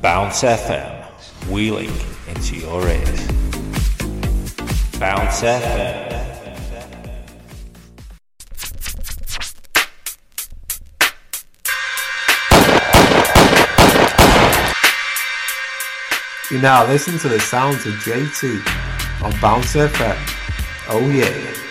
Bounce FM, wheeling into your ears. Bounce FM. You now listen to the sounds of JT on Bounce FM. Oh yeah.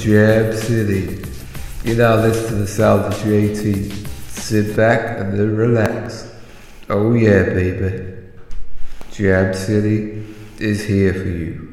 Jam City. You now listen to the sound of JT. Sit back and then relax. Oh yeah, baby. Jam City is here for you.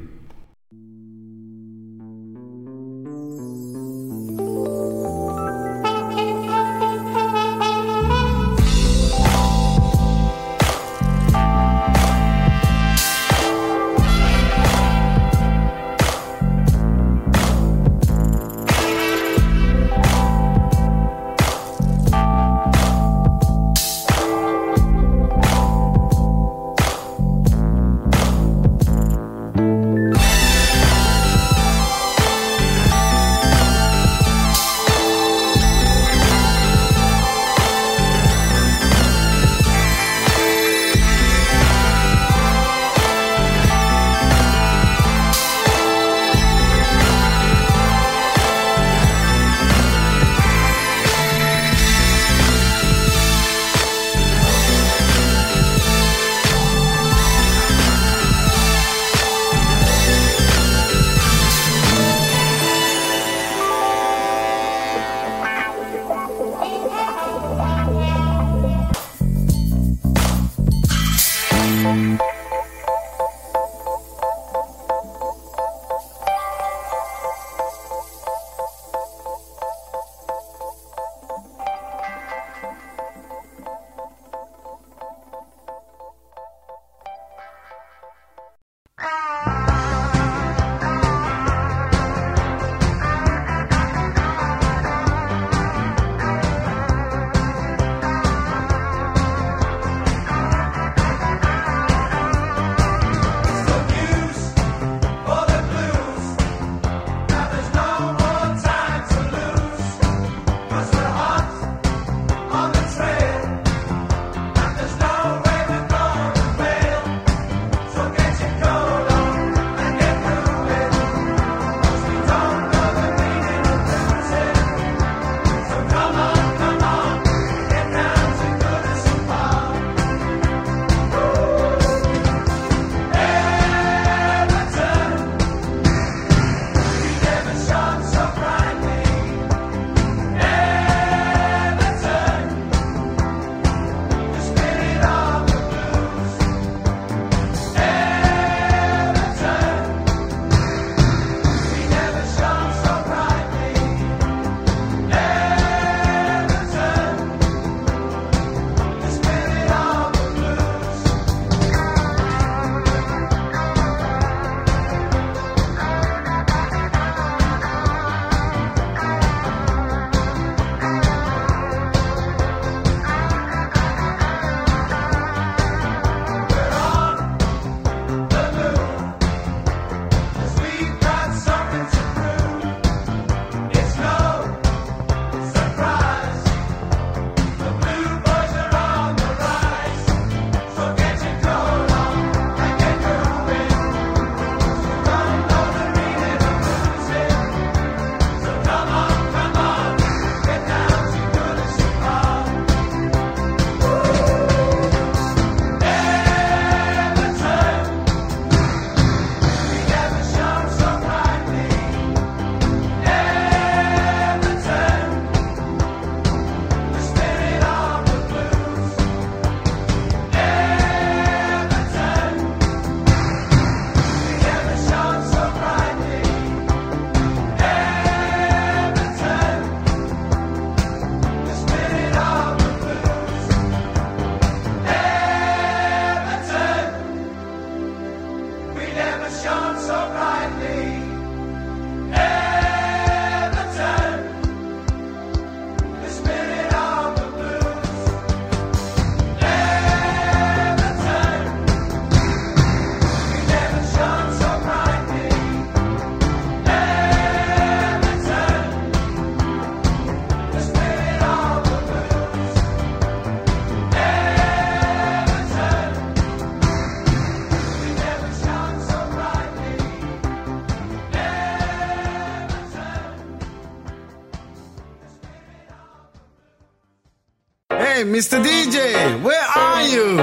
Mr. DJ, where are you?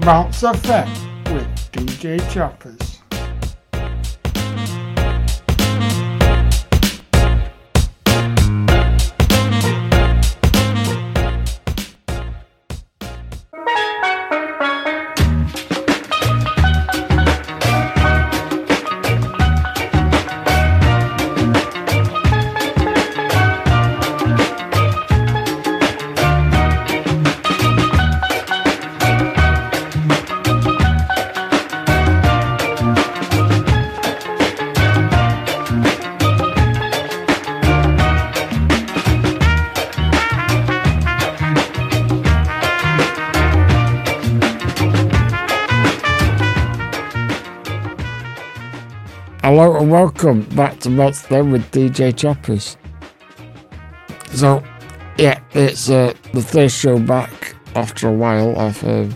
Bounce FM with DJ Choppers. Hello and welcome back to Bounce FM with DJ Choppers. So, yeah, it's uh, the third show back after a while. I've, uh,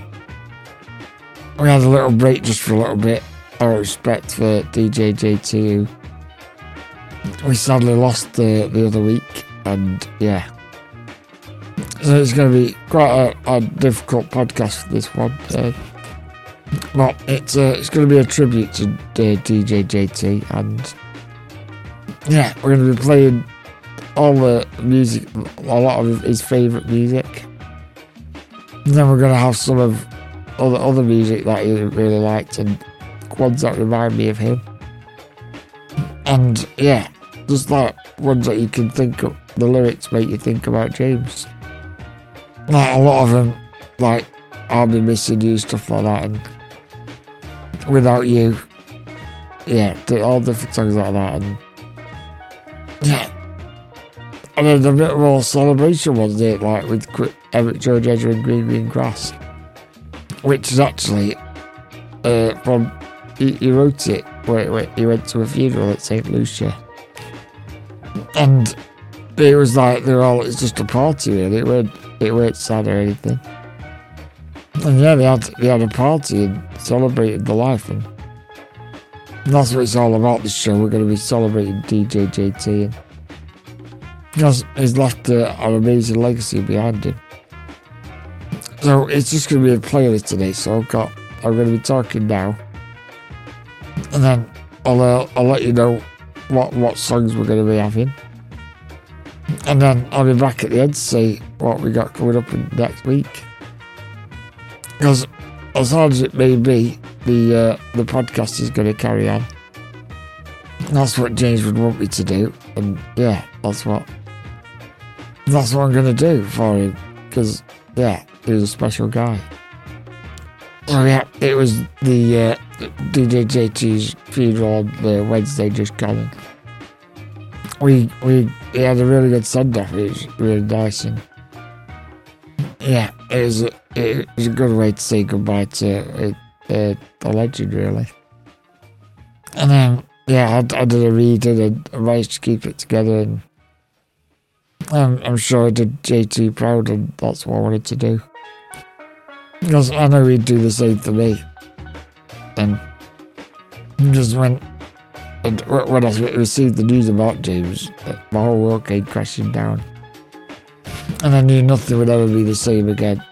we had a little break just for a little bit. Out of respect for DJ JT, we sadly lost the, the other week, and yeah. So it's going to be quite a, a difficult podcast for this one. Uh, well, it's uh, it's going to be a tribute to uh, DJ JT, and yeah, we're going to be playing all the music, a lot of his favourite music. And then we're going to have some of other other music that he really liked and ones that remind me of him. And yeah, just like ones that you can think of, the lyrics make you think about James. Like a lot of them, like I'll be missing you, stuff like that, and without you. Yeah, all different songs like that, and yeah. And then the bit more celebration was it, like with Eric George Ezra and Green Green Grass, which is actually uh, from he, he wrote it where, where he went to a funeral at St Lucia, and it was like they're all it's just a party really. It weren't it weren't sad or anything. And yeah, they had they had a party and celebrated the life, and that's what it's all about. This show, we're going to be celebrating DJ JT, and because he's left uh, an amazing legacy behind him. So it's just going to be a playlist today. So I've got I'm going to be talking now, and then I'll uh, I'll let you know what what songs we're going to be having. And then I'll be back at the end to see what we got coming up in next week because as hard as it may be, the uh, the podcast is going to carry on. That's what James would want me to do, and yeah, that's what that's what I'm going to do for him. Because yeah, he was a special guy. So yeah, it was the uh, DJ JT's funeral on the Wednesday just gone. We we he had a really good send off. It was really nice and yeah, it was a, it a good way to say goodbye to uh, uh, a legend, really. And then, yeah, I, I did a and I managed to keep it together, and um, I'm sure I did JT proud, and that's what I wanted to do. Because I know he'd do the same for me. And just when, and when I received the news about James, my whole world came crashing down and I knew nothing would ever be the same again.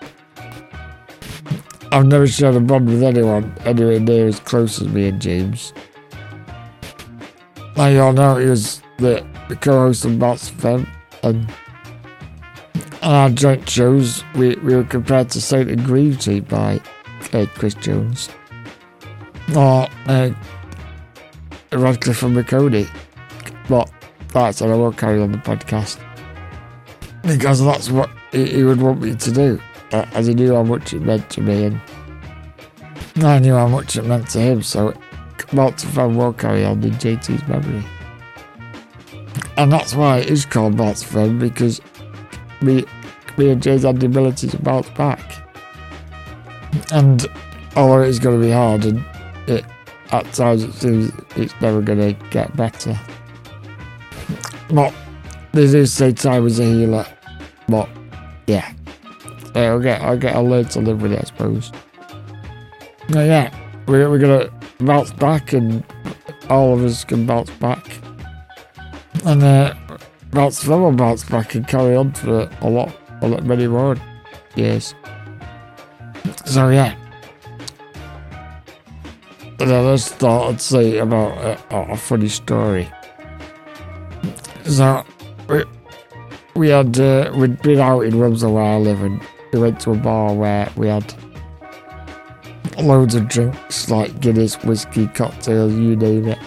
I've never shared a bond with anyone anywhere near as close as me and James. Now you all know he was the, the co-host of Bounce FM, and on our joint shows, we, we were compared to Saint and Greavsie by uh, Chris Jones, or uh, Radcliffe and Maconie. But that's and I won't carry on the podcast because that's what he, would want me to do, uh, as he knew how much it meant to me, and I knew how much it meant to him. So, Malta Fan will carry on in JT's memory, and that's why it is called Malta Fan because me, me and James had the ability to bounce back, and although it's going to be hard, and it at times it seems it's never going to get better, but they do say time is a healer, but yeah, I'll get I'll get I'll learn to live with it, I suppose. Yeah, we're we're gonna bounce back, and all of us can bounce back. And uh, bounce them and bounce back and carry on for a lot, a lot many more years. So yeah. And then I started say about a, a funny story. So we, we had uh, we'd been out in Romsey where I live and we went to a bar where we had loads of drinks like Guinness, whiskey, cocktails, you name it.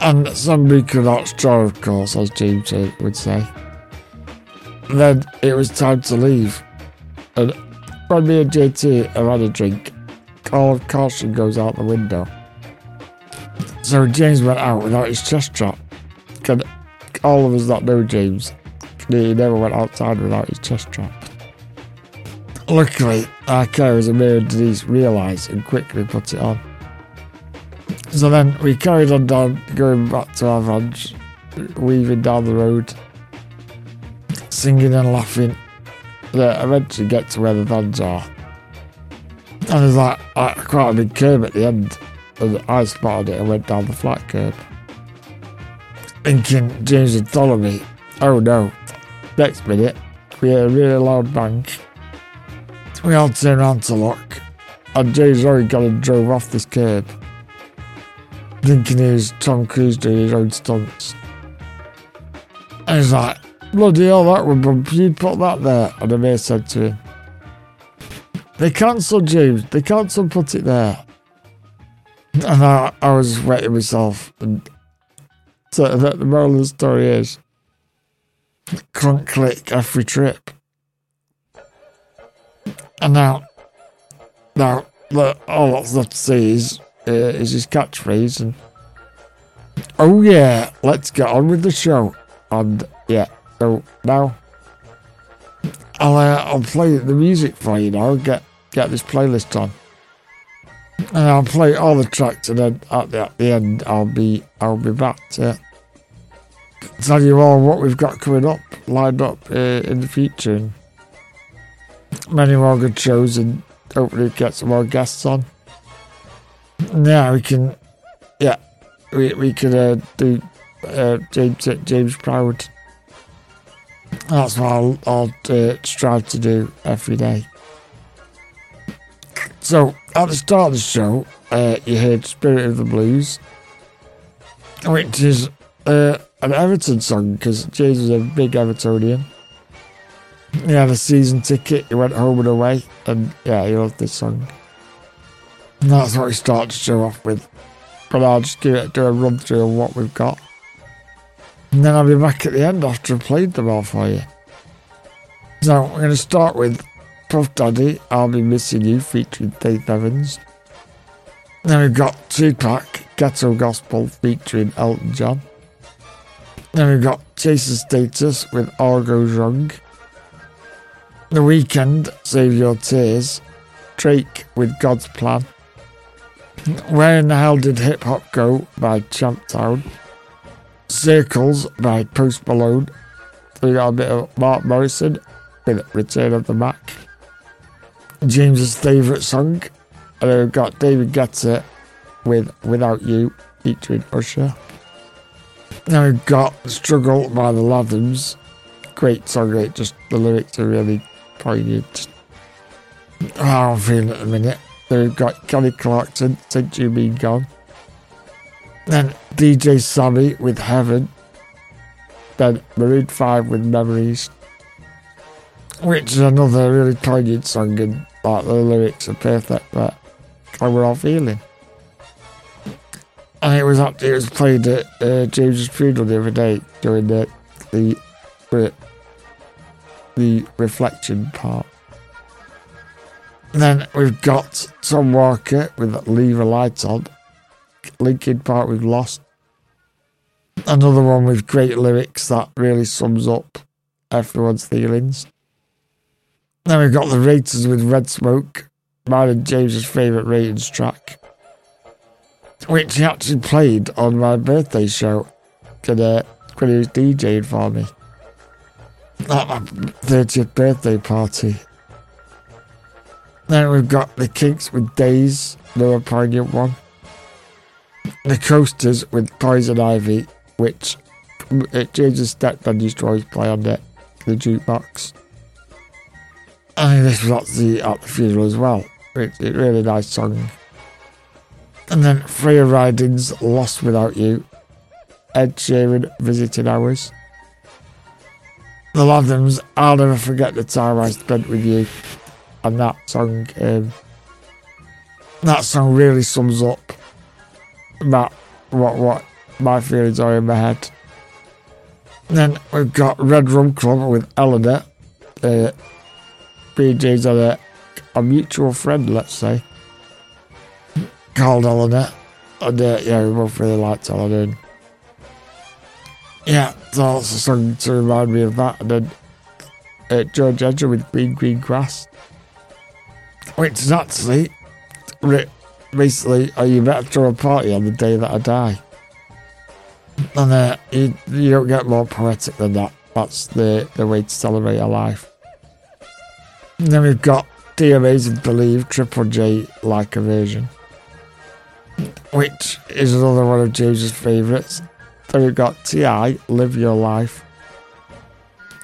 And somebody could not straw, of course, as James would say. Then it was time to leave. And when me and JT have had a drink, call of caution goes out the window. So James went out without his chest strap. All of us that know James, he never went outside without his chest strap. Luckily, our carers and me and Denise realised and quickly put it on. So then we carried on down, going back to our vans, weaving down the road, singing and laughing. Then eventually get to where the vans are. And there's like, like quite a big curb at the end. And I spotted it and went down the flat curb. Followed me. Oh no. Next minute, we hear a really loud bang. We all turned around to look. And James already got and drove off this curb thinking he was Tom Cruise doing his own stunts. And he's like, bloody hell, that would bump, you put that there. And the mate said to him, they cancelled James, they cancelled put it there. And I, I was wetting myself. And so the, the moral of the story is, can't click every trip. And now, now, look, all that's left to say is uh, is his catchphrase. And oh yeah, let's get on with the show. And yeah, so now I'll uh, I'll play the music for you now. Get get this playlist on, and I'll play all the tracks. And then at the, at the end, I'll be I'll be back to tell you all what we've got coming up, lined up uh, in the future. Many more good shows, and hopefully get some more guests on. Yeah, we can. Yeah, we we could uh, do uh, James James Proud. That's what I'll, I'll uh, strive to do every day. So at the start of the show, uh, you heard "Spirit of the Blues," which is uh, an Everton song because James was a big Evertonian. He had a season ticket. He went home and away, and yeah, he loved this song. And that's what we start to show off with. But I'll just give it do a run through of what we've got. And then I'll be back at the end after I've played them all for you. So we're going to start with Puff Daddy, I'll Be Missing You, featuring Faith Evans. Then we've got Tupac, Ghetto Gospel, featuring Elton John. Then we've got Chase and Status with All Goes Wrong. The Weeknd, Save Your Tears. Drake with God's Plan. Where in the Hell Did Hip Hop Go by Champtown. Circles by Post Malone. We got a bit of Mark Morrison with Return of the Mack. James's favourite song. And then we've got David Guetta with Without You featuring Usher. Then we've got Struggle by the Lathums. Great song, it just the lyrics are really poignant. How I'm feeling at the minute. Then we've got Kelly Clarkson, Since You Been Gone. Then DJ Sammy with Heaven. Then Maroon 5 with Memories. Which is another really poignant song and like the lyrics are perfect but how we're all feeling. And it was actually it was played at uh, James's funeral the other day during the the the reflection part. Then we've got Tom Walker with Leave a Light On. Linkin Park with Lost. Another one with great lyrics that really sums up everyone's feelings. Then we've got the Raiders with Red Smoke, mine and James's favourite Raiders track, which he actually played on my birthday show when, uh, when he was DJing for me at my 30th birthday party. Then we've got the Kinks with Days, another poignant one. The Coasters with Poison Ivy, which it, James's stepdad used to always play on the, the jukebox. And this was at the, at the funeral as well. It's a really nice song. And then Freya Ridings Lost Without You. Ed Sheeran Visiting Hours. The Lathums, I'll never forget the time I spent with you. And that song, um, that song really sums up about what what my feelings are in my head. And then we've got Red Rum Club with Eleanor. Uh, BJ's on a, a mutual friend, let's say, called Eleanor. And uh, yeah, we both really liked Eleanor. Yeah, so that's a song to remind me of that. And then uh, George Ezra with Green Green Grass. Which is actually re- basically, are you better throw a party on the day that I die? And uh, you, you don't get more poetic than that. That's the, the way to celebrate your life. And then we've got The Amazing Believe Triple J like a version, which is another one of James's favourites. Then we've got T.I. Live Your Life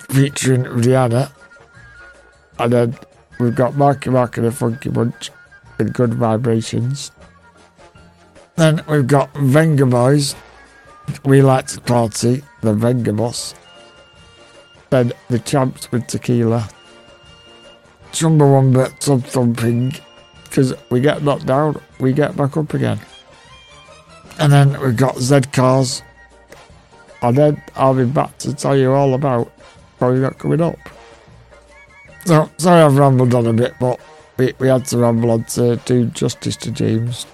featuring Rihanna. And then we've got Marky Mark and the Funky Bunch with Good Vibrations. Then we've got Venga Boys. We like to party, the Venga Boss. Then the Champs with Tequila. Chumbawamba Tubthumping. Because we get knocked down, we get back up again. And then we've got Z Cars. And then I'll be back to tell you all about what we got coming up. So, sorry I've rambled on a bit, but we, we had to ramble on to do justice to James.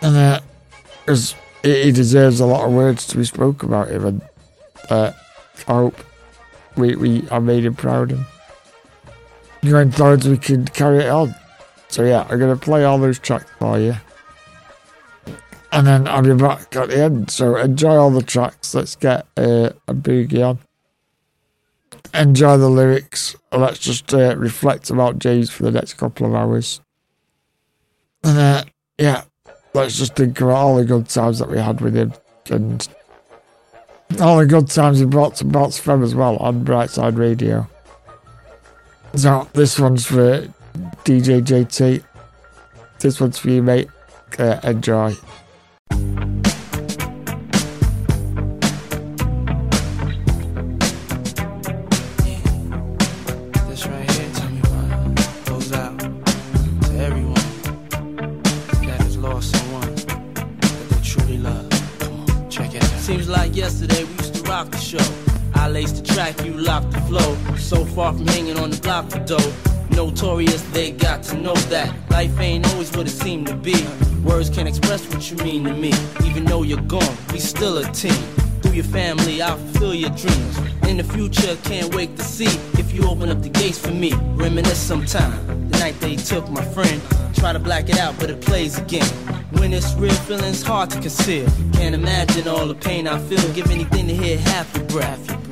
And uh, cause he, deserves a lot of words to be spoken about him, and uh, I hope we, we I made him proud. Going forward, we can carry it on. So yeah, I'm gonna play all those tracks for you, and then I'll be back at the end. So enjoy all the tracks. Let's get uh, a boogie on. Enjoy the lyrics. Let's just uh, reflect about James for the next couple of hours. And uh, yeah, let's just think about all the good times that we had with him and all the good times he brought to Bounce FM as well on Brightside Radio. So this one's for DJ JT. This one's for you, mate. Uh, enjoy. This right here, tell me what goes out to everyone that has lost someone that they truly love. Come on, check it out. Seems like yesterday we used to rock the show. I laced the track, you locked the flow. So far from hanging on the block for dough. Notorious, they got to know that life ain't always what it seemed to be. Words can't express what you mean to me. Even though you're gone, we still a team. Through your family, I'll fulfill your dreams. In the future, can't wait to see if you open up the gates for me. Reminisce sometime. The night they took my friend. Try to black it out, but it plays again. When it's real, feelings hard to conceal. Can't imagine all the pain I feel. Give anything to hear half your breath.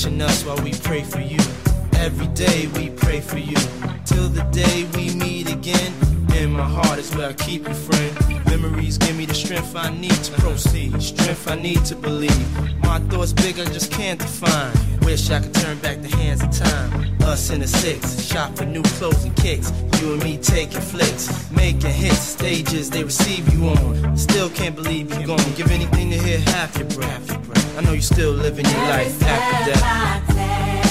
Watching us while we pray for you. Every day we pray for you. Till the day we meet again. In my heart is where I keep you, friend. Memories give me the strength I need to proceed. Strength I need to believe. My thoughts big, I just can't define. Wish I could turn back the hands of time. Us in the six, shop for new clothes and kicks. You and me taking flicks, making hits, stages they receive you on. Still can't believe you're gone. Give anything to hear half your breath. I know you're still living your life after death.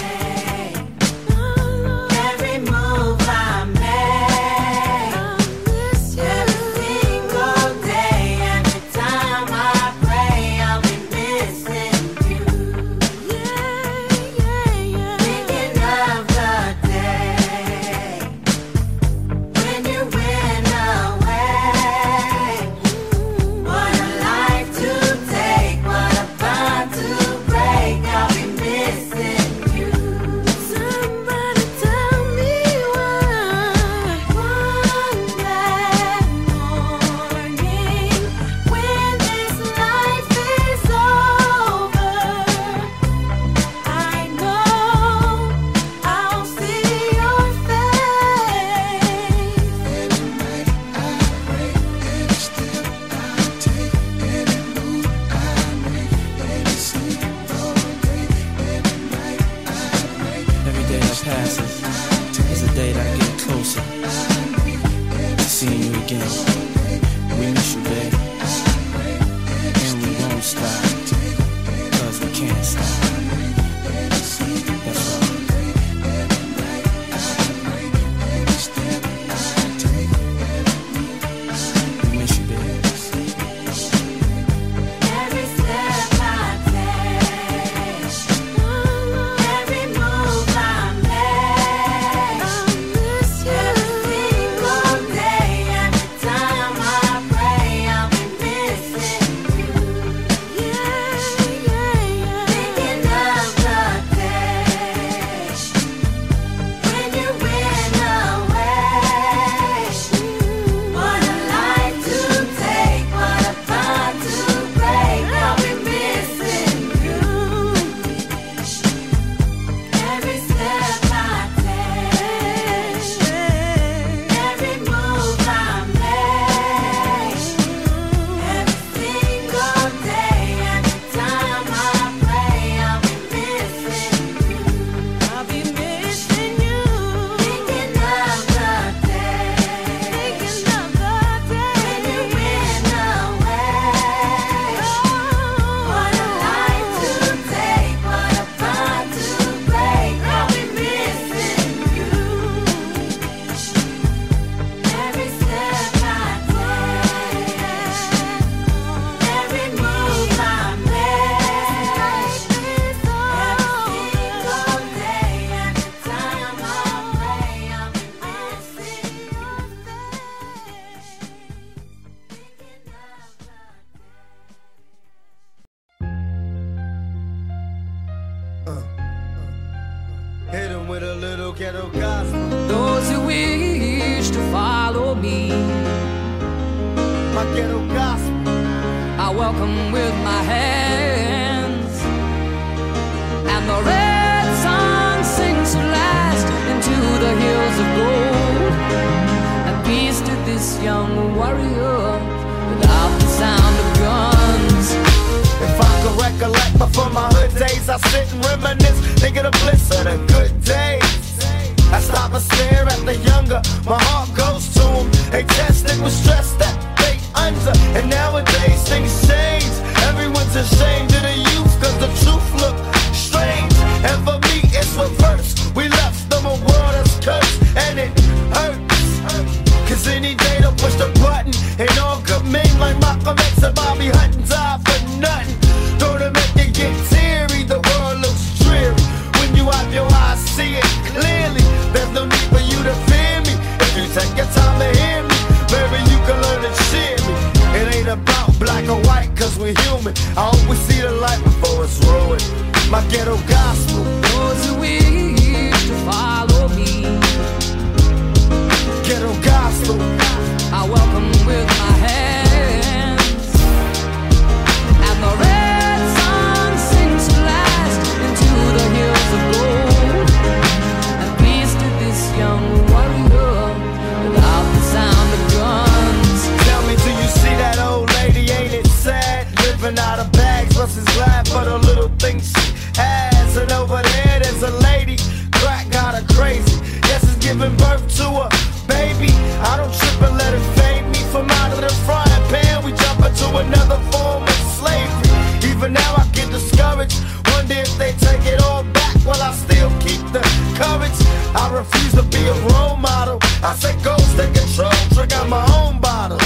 bags, plus it's glad for the little things she has. And over there, there's a lady, crack got her crazy. Yes, it's giving birth to a baby. I don't trip and let it fade me from out of the frying pan. We jump into another form of slavery. Even now, I get discouraged. Wonder if they take it all back while well, I still keep the courage. I refuse to be a role model. I say, go take control, drink out my own bottles.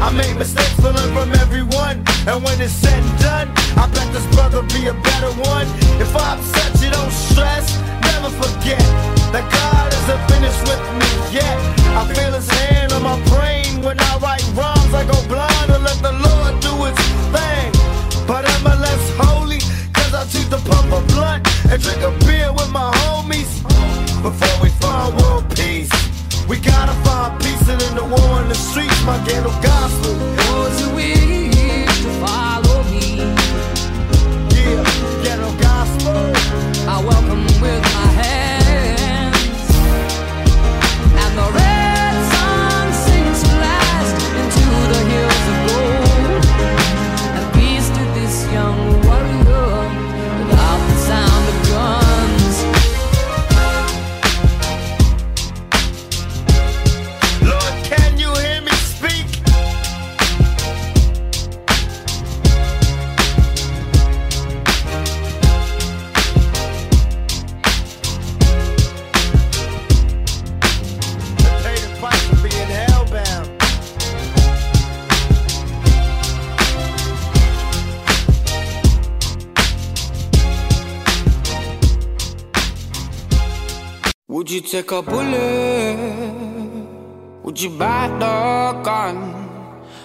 I make mistakes, learn from every and when it's said and done, I bet this brother be a better one. If I upset you, don't stress. Never forget that God isn't finished with me yet. I feel his hand on my brain when I write rhymes. I go blind and let the Lord do his thing. But am I less holy? Cause I choose to pump a blunt and drink a beer with my homies. Before we find world peace, we gotta find peace in the war in the streets, my ghetto gospel. Take a bullet? Would you buy the gun?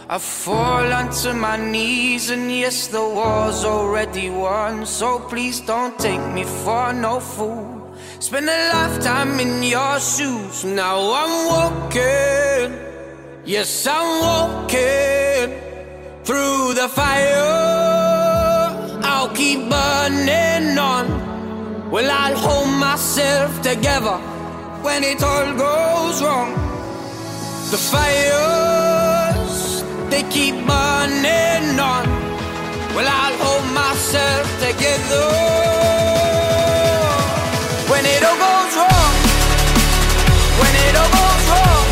I fall onto my knees, and yes, the war's already won. So please don't take me for no fool. Spend a lifetime in your shoes. Now I'm walking, yes, I'm walking through the fire. I'll keep burning on. Well, I'll hold myself together when it all goes wrong. The fires, they keep burning on. Well, I'll hold myself together when it all goes wrong. When it all goes wrong.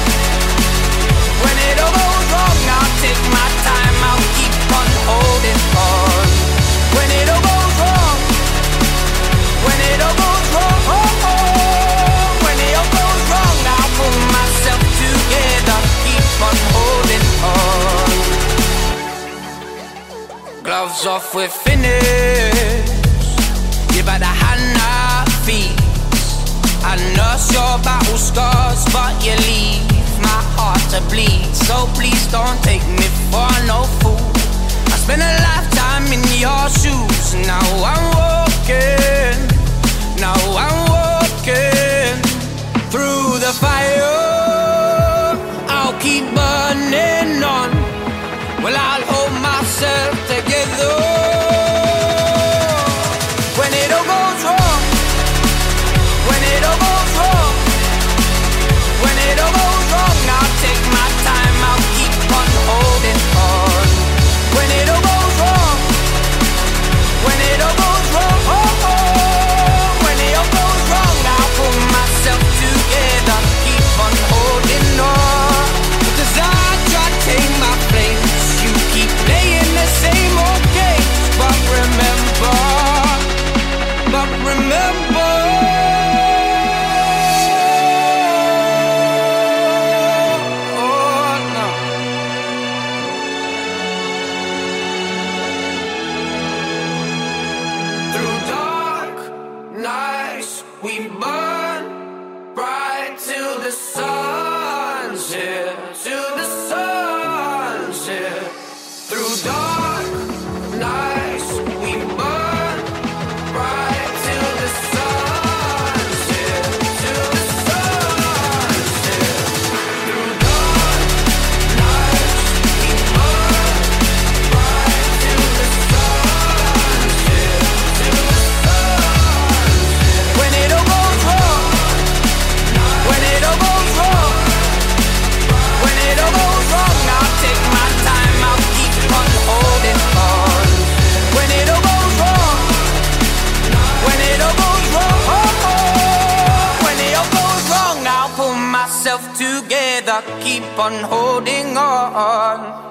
When it all goes wrong, I'll take my time. I'll keep on holding on. When it all goes wrong. When it all goes on. Gloves off, we're finished. Give her the hand I feet. I nurse your battle scars, but you leave my heart to bleed. So please don't take me for no fool. I spent a lifetime in your shoes. Now I'm walking. Now I'm walking through the fire. Nights. We burn on holding on.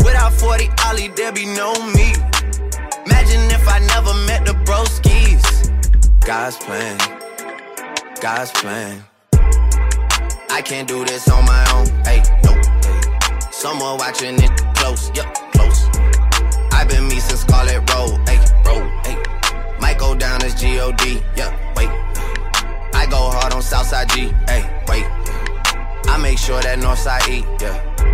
Without 40 Ollie, there be no me. Imagine if I never met the broskies. God's plan, God's plan. I can't do this on my own. Hey, no. Hey. Someone watching it close. Yup, close. I've been me since Scarlet Road. Hey, road. Hey. Might go down as G-O-D. Yeah, wait. I go hard on Southside G. Hey, wait. I make sure that Northside E. Yeah.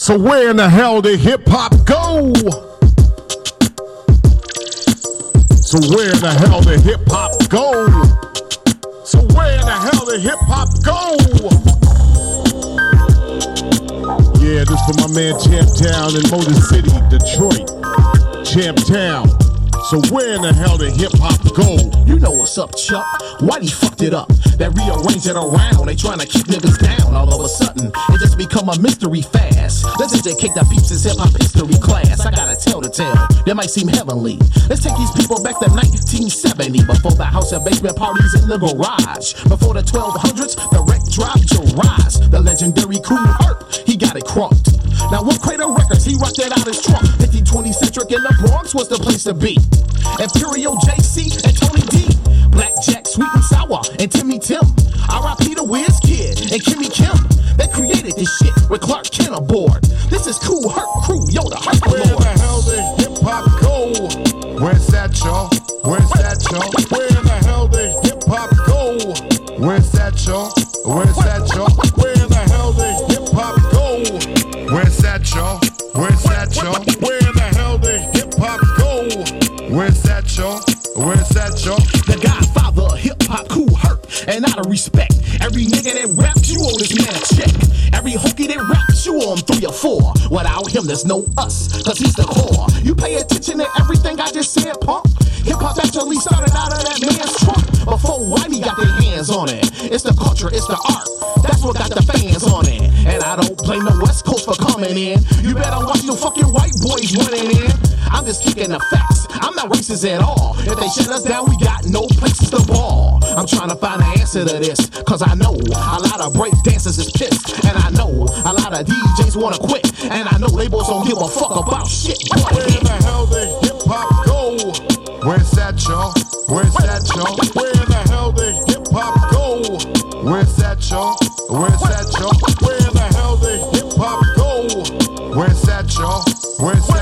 So where in the hell did hip hop go? So where in the hell did hip hop go? So where in the hell did hip hop go? Yeah, this for my man Champ Town in Motor City, Detroit. Champ Town. So where in the hell did hip hop go? You know what's up, Chuck. Whitey fucked it up. That rearrange it around. They trying to keep niggas down. All of a sudden, it just become a mystery fast. Let's educate the peeps in hip hop history class. I gotta tell the tale. That might seem heavenly. Let's take these people back to 1970. Before the house and basement parties in the garage. Before the 1200s, the wreck dropped to rise. The legendary Kool Herc, he got it crunked. Now with Crater Records, he rocked that out his trunk. 5020 Centric in the Bronx was the place to be. Imperial JC and Tony D. Blackjack, Sweet and Sour, and Timmy Tim. R.I.P. the Wiz Kid and Kimmy Kim. They created this shit with Clark Kent aboard. This is Kool Herc Crew, yo, the Hyper Where the hell did hip hop go? Where's that, y'all? Where's that, y'all? Without him, there's no us, cause he's the core. You pay attention to everything I just said, punk. Hip hop actually started out of that man's trunk before Whitey got their hands on it. It's the culture, it's the art. That's what got the fans on it. And I don't blame the West Coast for coming in. You better watch your fucking white boys running in. I'm just kicking the facts. I'm not racist at all. If they shut us down, we got no places to ball. I'm trying to find an answer to this. Cause I know a lot of break dancers is pissed. And I know lot of DJs wanna quit. And I know labels don't give a fuck about shit. But Where the hell did hip hop go? Where's that, y'all? Where's that, y'all? Where the hell did hip hop go? Where's that, y'all? Where's that, y'all? Where the hell did hip hop go? Where's that, y'all? Where's that,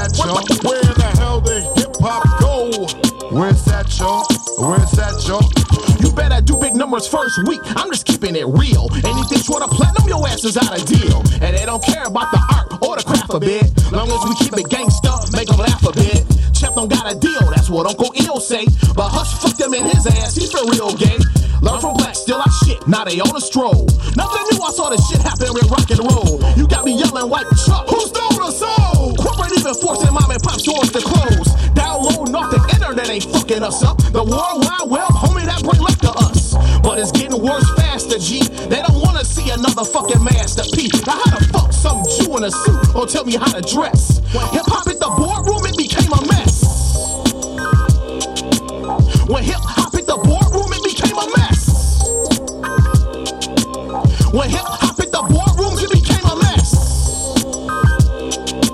first week. I'm just keeping it real. Anything short of platinum, your ass is out of deal. And they don't care about the art or the craft a bit. Long as we keep it gangsta, make them laugh a bit. Chef don't got a deal, that's what Uncle Ill say. But Hush fucked him in his ass, he's for real gay. Learn from black, still I shit, now they on a stroll. Nothing new, I saw this shit happen with rock and roll. You got me yelling white Chuck, who stole the soul? Corporate even forcing mom and pop stores to close. Downloading off the internet ain't fucking us up. The world wide web, Worse faster, G. They don't wanna see another fucking Master P. Now how the fuck some Jew in a suit or tell me how to dress? Hip hop at the boardroom, it became a mess. When hip hop hit the boardroom, it became a mess. When hip hop hit the boardroom, it became a mess.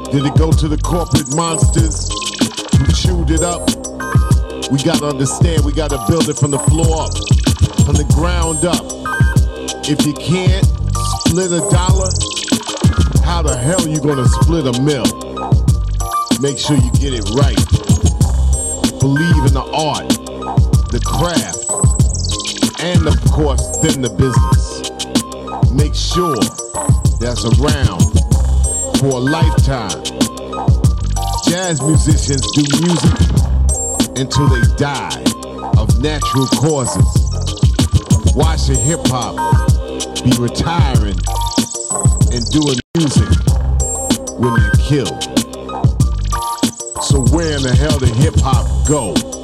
Did it go to the corporate monsters who chewed it up? We gotta understand, we gotta build it from the floor up, from the ground up. If you can't split a dollar, how the hell you gonna split a mill? Make sure you get it right. Believe in the art, the craft, and of course, then the business. Make sure that's around for a lifetime. Jazz musicians do music until they die of natural causes. Watching hip hop be retiring and doing music when they're killed. So where in the hell did hip hop go?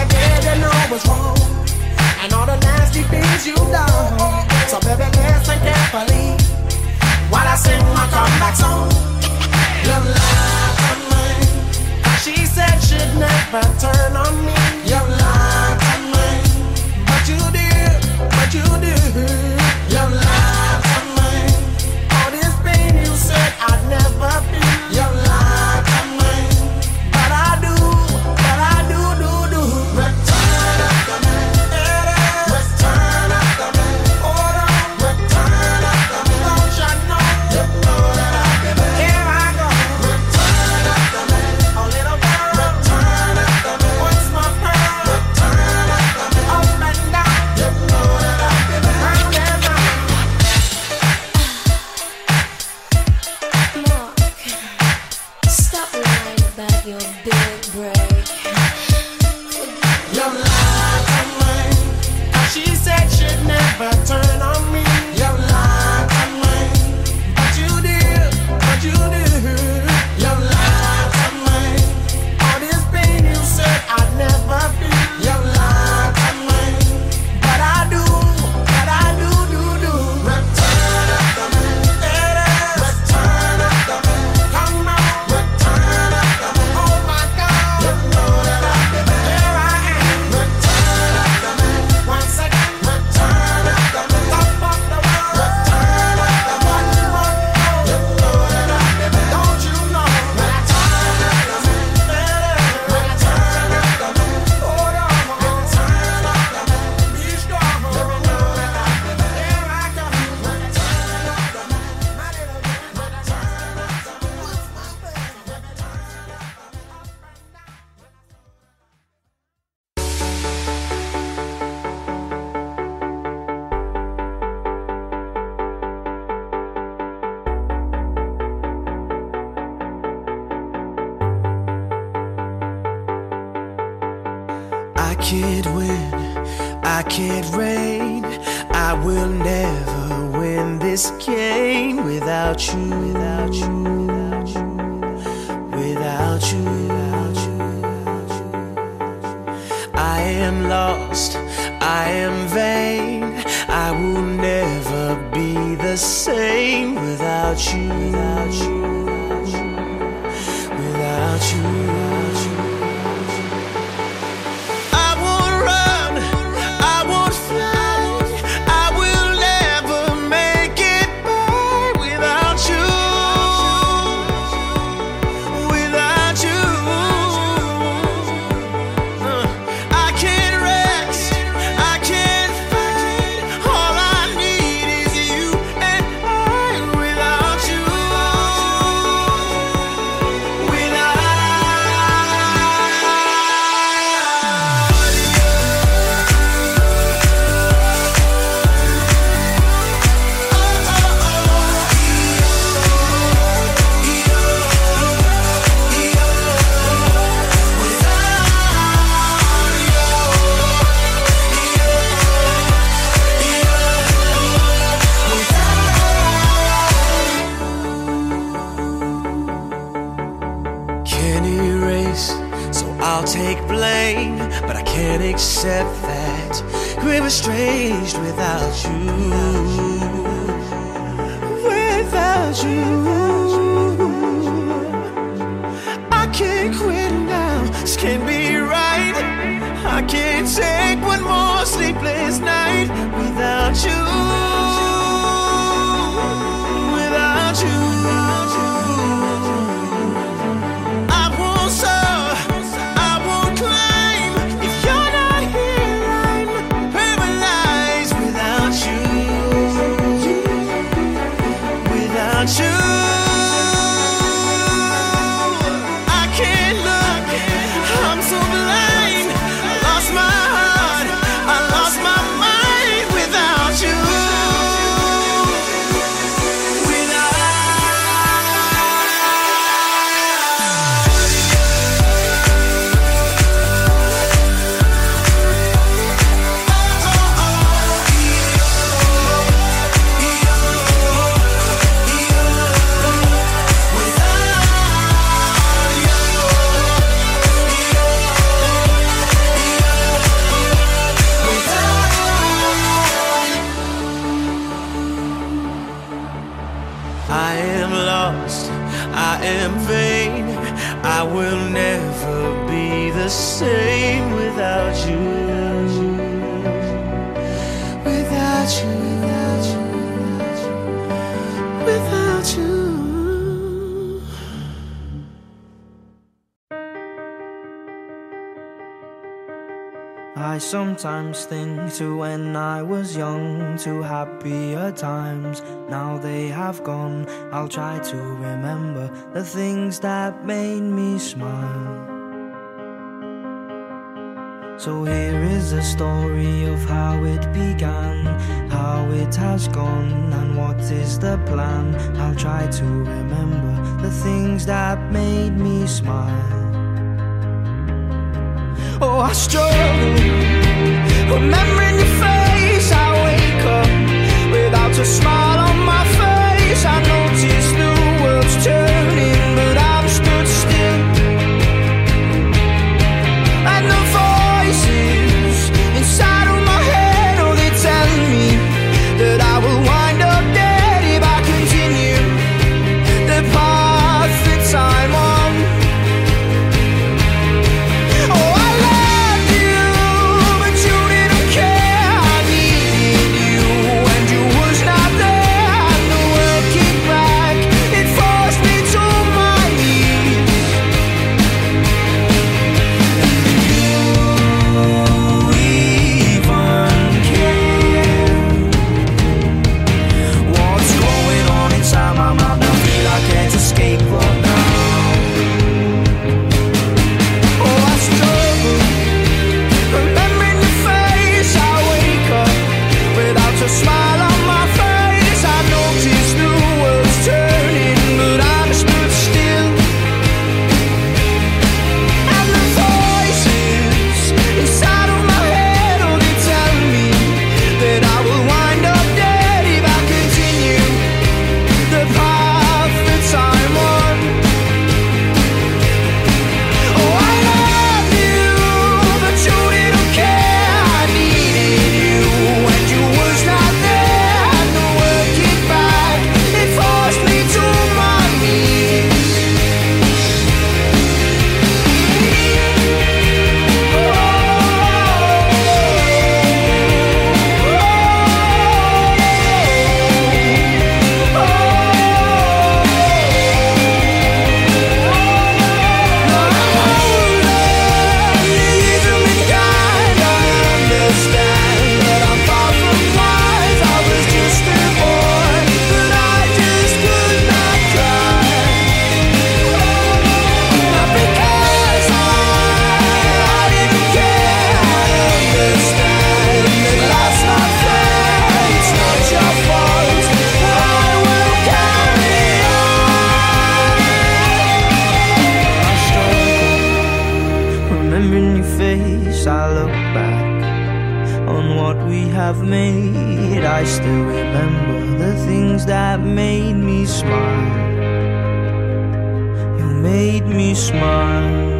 that day they know I was wrong. And all the nasty things you've done. So baby, listen carefully while I sing my comeback song. Your lie to me. She said she'd never turn on me. Your lie to me. But you did, but you did. Your lie to me. All this pain you said I'd never feel. sometimes think to when I was young, to happier times. Now they have gone. I'll try to remember the things that made me smile. So here is a story of how it began, how it has gone, and what is the plan. I'll try to remember the things that made me smile. Oh, I struggle. Smile on my face, I notice that made me smile. You made me smile.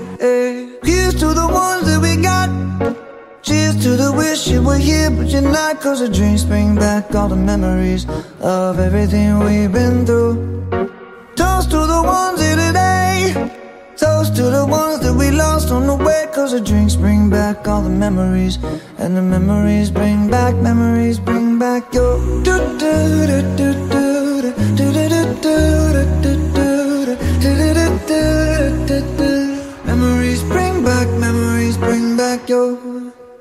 not. Cause the dreams bring back all the memories of everything we've been through. Toast to the ones here today. Toast to the ones that we lost on the way. Cause the drinks bring back all the memories. And the memories bring back, memories bring back your. do do do do do do do do do do Memories bring back, memories bring back your.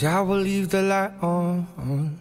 Cause I will leave the light on.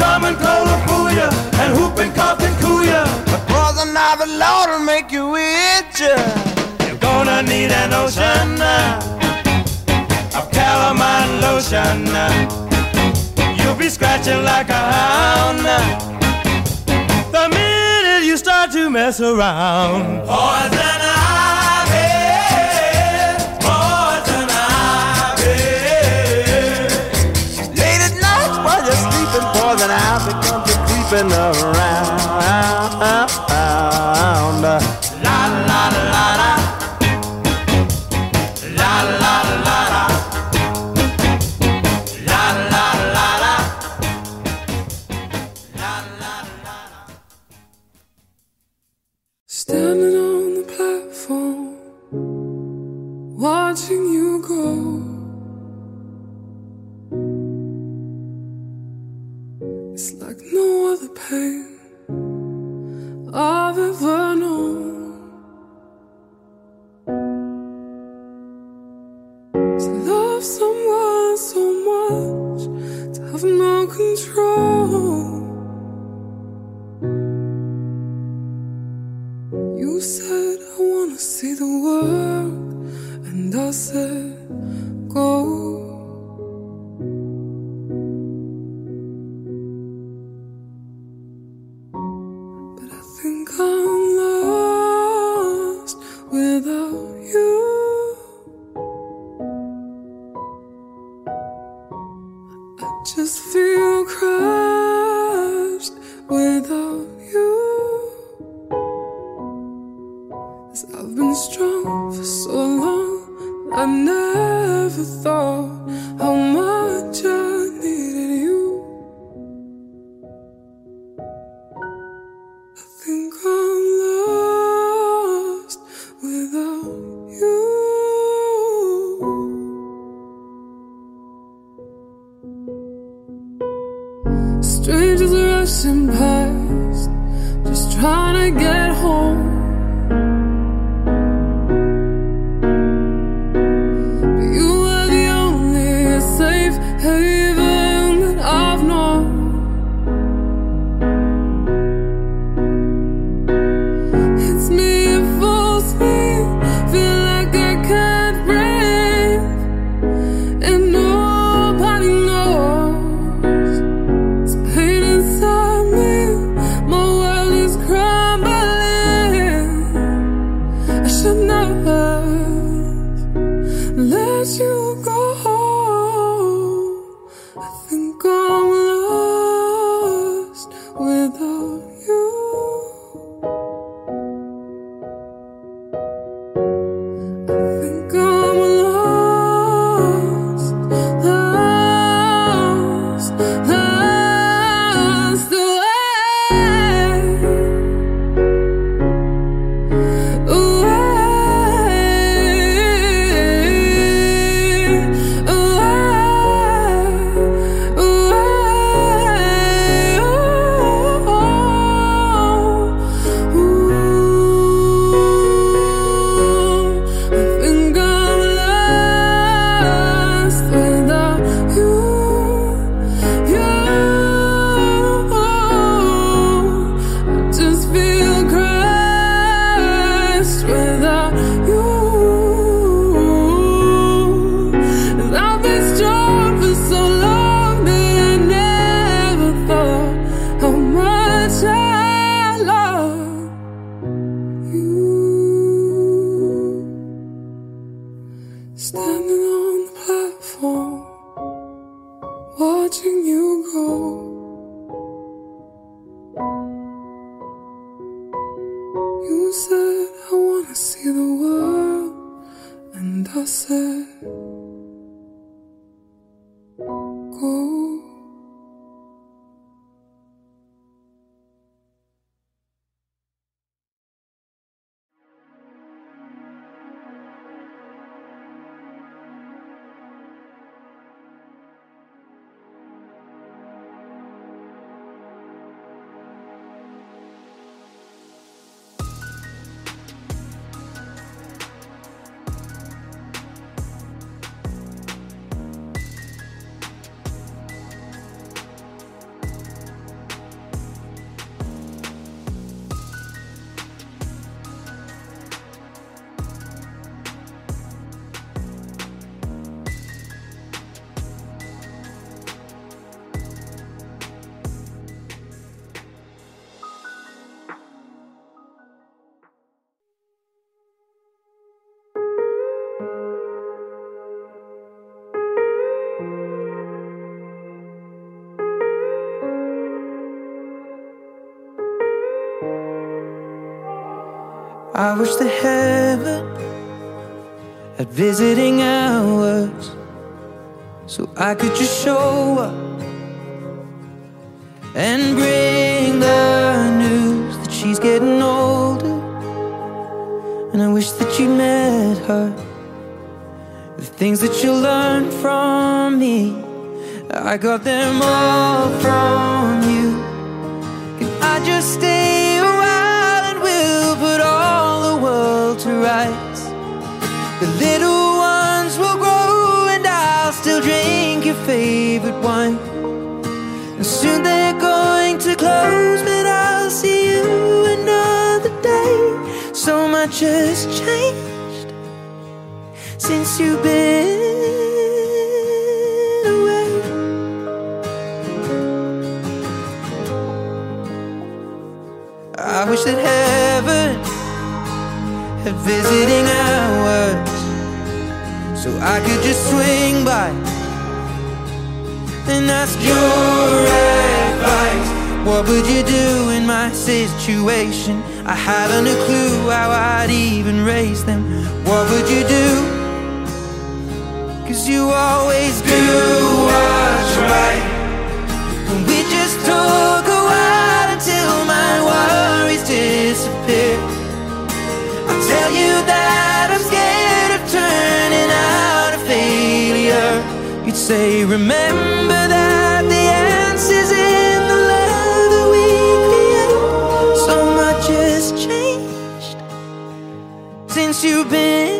come and call a ya, and whooping cough and cooya. But brother, now the Lord will make you itch. You're gonna need an ocean uh, of calamine lotion. Uh. You'll be scratching like a hound uh, the minute you start to mess around. Poison. jumping around. Wish that heaven at visiting hours so I could just show up and bring the news that she's getting older. And I wish that you met her. The things that you learned from me, I got them all from you. Can I just stay rights? The little ones will grow and I'll still drink your favorite wine. And soon they're going to close, but I'll see you another day. So much has changed since you've been visiting hours so I could just swing by and ask your advice. What would you do in my situation? I haven't a clue how I'd even raise them. What would you do? Cause you always do what's right. And we just took a while until my worries disappear. You that I'm scared of turning out a failure. You'd say, remember that the answer's in the love that we create. So much has changed since you've been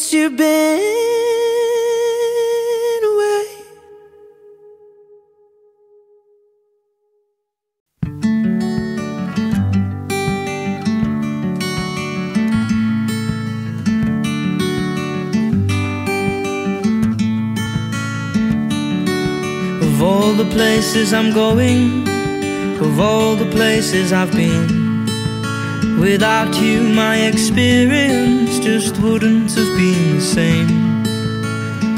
since you've been away. Of all the places I'm going, of all the places I've been, without you, my experience just wouldn't have been the same.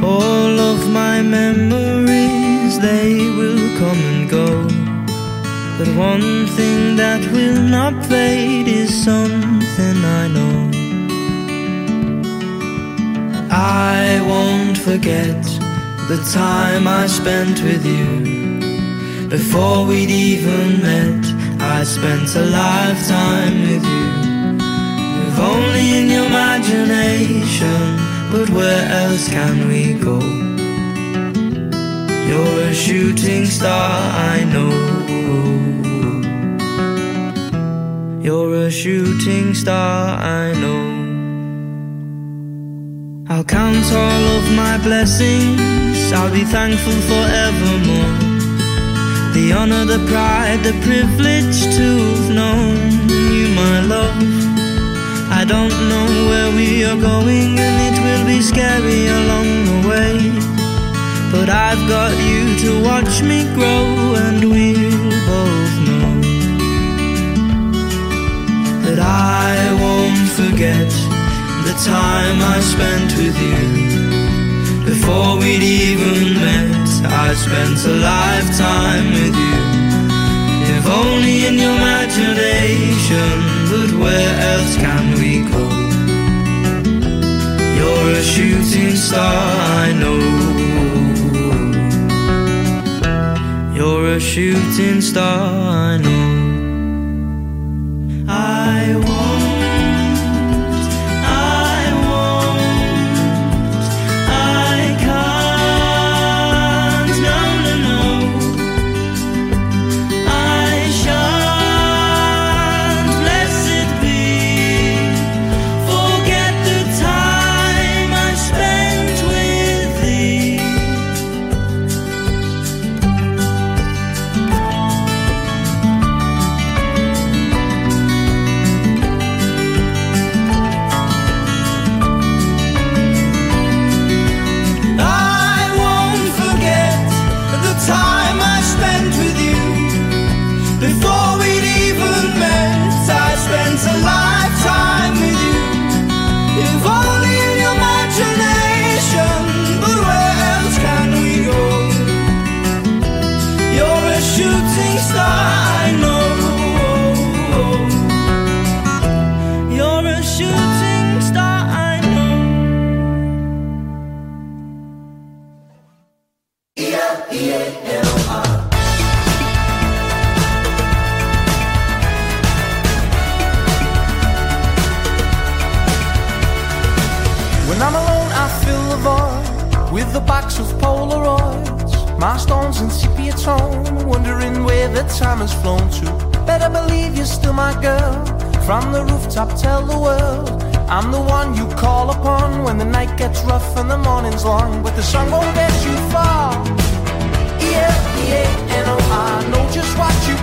All of my memories they will come and go. But one thing that will not fade is something I know. I won't forget the time I spent with you. Before we'd even met, I spent a lifetime with you. If only in your imagination, but where else can we go? You're a shooting star, I know. You're a shooting star, I know. I'll count all of my blessings, I'll be thankful forevermore. The honor, the pride, the privilege to have known you, my love. I don't know where we are going, and it will be scary along the way. But I've got you to watch me grow, and we'll both know that I won't forget the time I spent with you. Before we'd even met, I spent a lifetime with you. If only in your imagination, but where else can we go? You're a shooting star, I know. You're a shooting star, I know. Time has flown to. Better believe you're still my girl. From the rooftop, tell the world I'm the one you call upon when the night gets rough and the morning's long. But the sun won't get you oh, I know just what you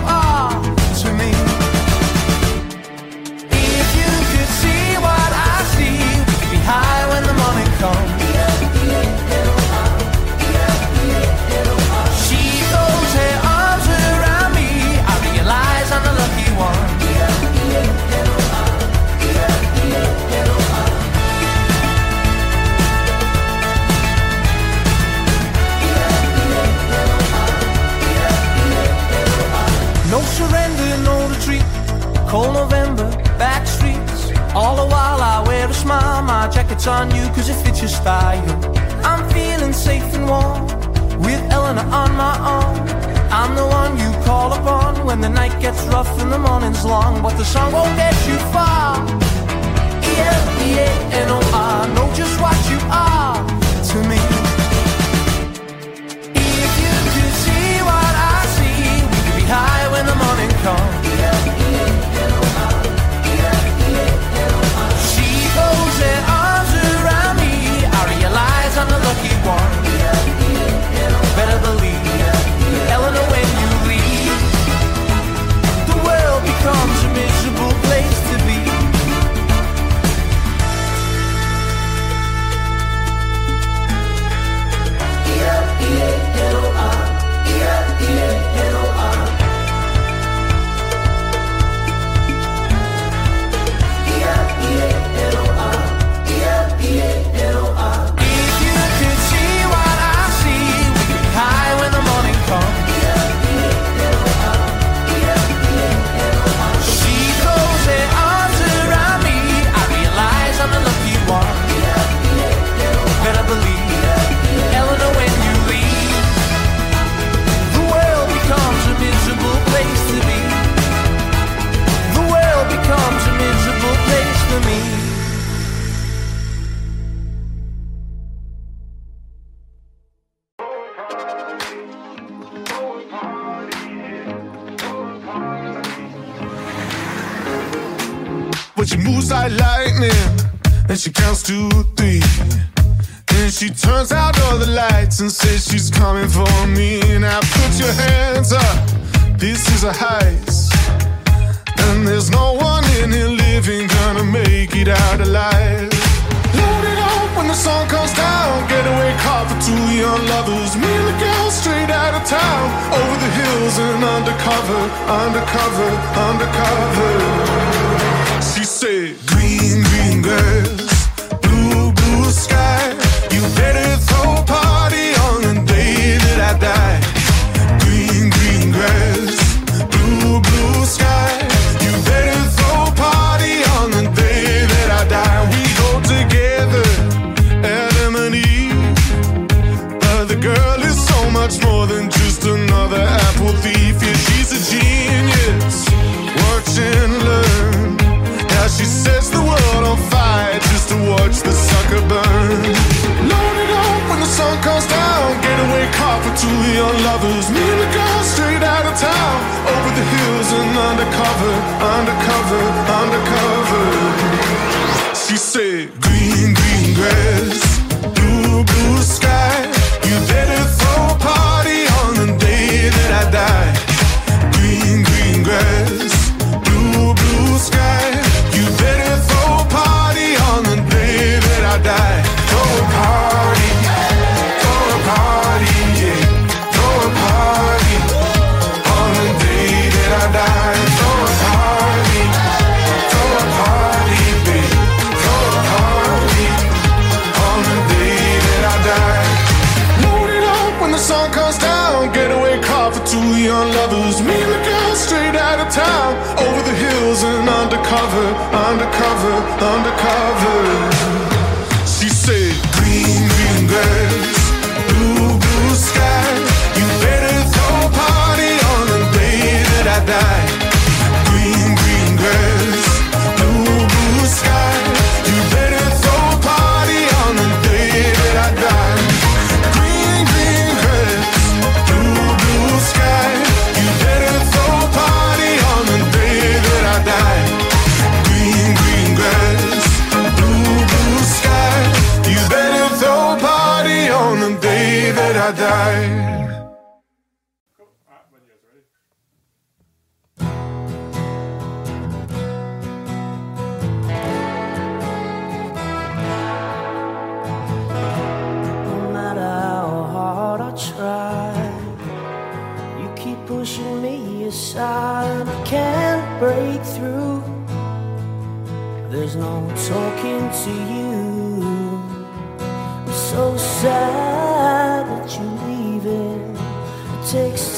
Jacket's on you cause it fits your style. I'm feeling safe and warm with Eleanor on my arm. I'm the one you call upon when the night gets rough and the morning's long. But the sun won't get you far. I know just what you are to me. If you could see what I see, we could be high when the morning comes. these are. And there's no one in here living gonna make it out alive. Load it up when the sun comes down. Getaway car for two young lovers. Me and the girl straight out of town. Over the hills and undercover, undercover, undercover. She said, sun comes down. Getaway car for two young lovers. Me and the girl straight out of town. Over the hills and undercover, undercover, undercover. She said, Green, green grass, blue, blue sky. undercover, undercover, undercover.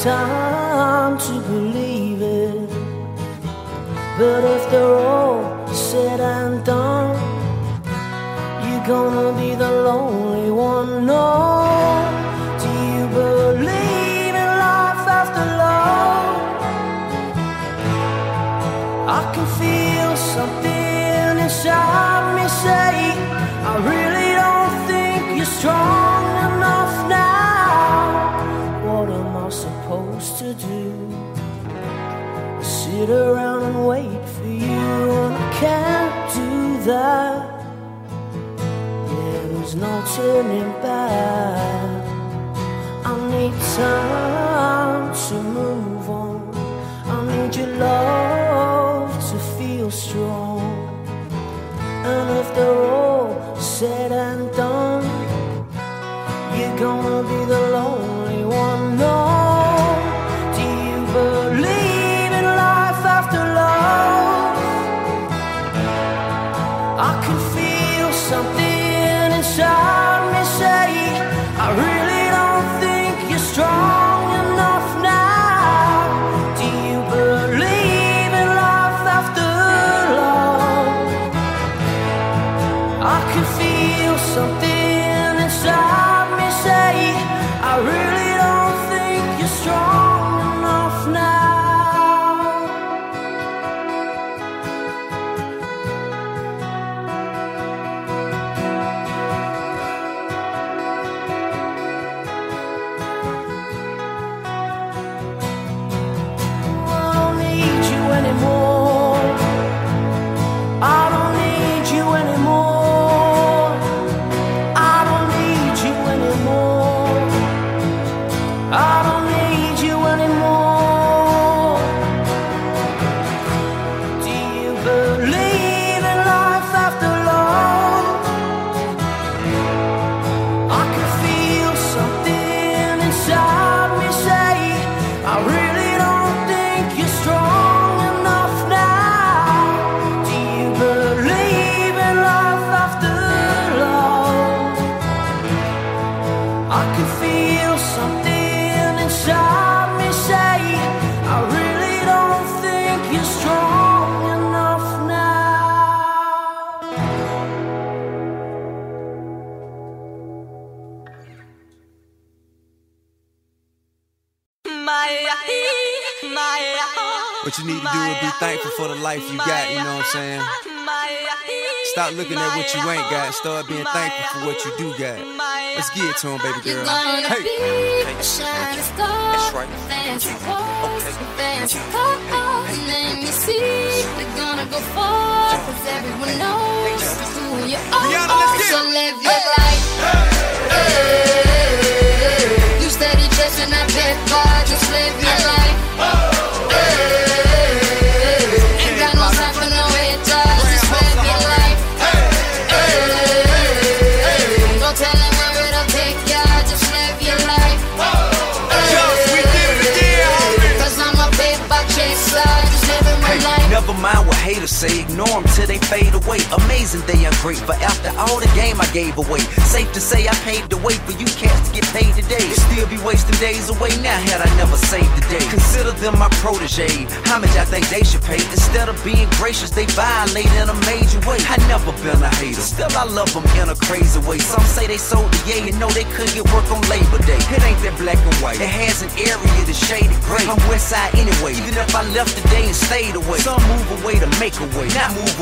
time to believe it. But after all said and done, you're gonna be the lone. sit around and wait for you, and I can't do that. There's no turning back. I need time to move on. I need your love to feel strong. And if they're all said and done, you're gonna be the lonely one. No. Thankful for the life you got, you know what I'm saying? Stop looking at what you ain't got start being thankful for what you do got. Let's get it to him, baby girl. gonna Hey. be a shining star. That's right. Fancy cars, fancy cars. Let me see. We're gonna go far, cause everyone knows who you are. Rihanna, let's get it. So live your life. Hey. You steady chasing that paper, just live your life. Say, ignore them till they fade away. Amazing they ungrateful after all the game I gave away. Safe to say I paved the way for you cats to get paid today. Still be wasting days away now had I never saved the day. Consider them my protege. How much I think they should pay? Instead of being gracious, they violate in a major way. I never been a hater, still I love them in a crazy way. Some say they sold the yay and know they couldn't get work on Labor Day. It ain't that black and white. It has an area that's shaded gray. I'm west side anyway, even if I left today and stayed away. Some move away to make a way, not move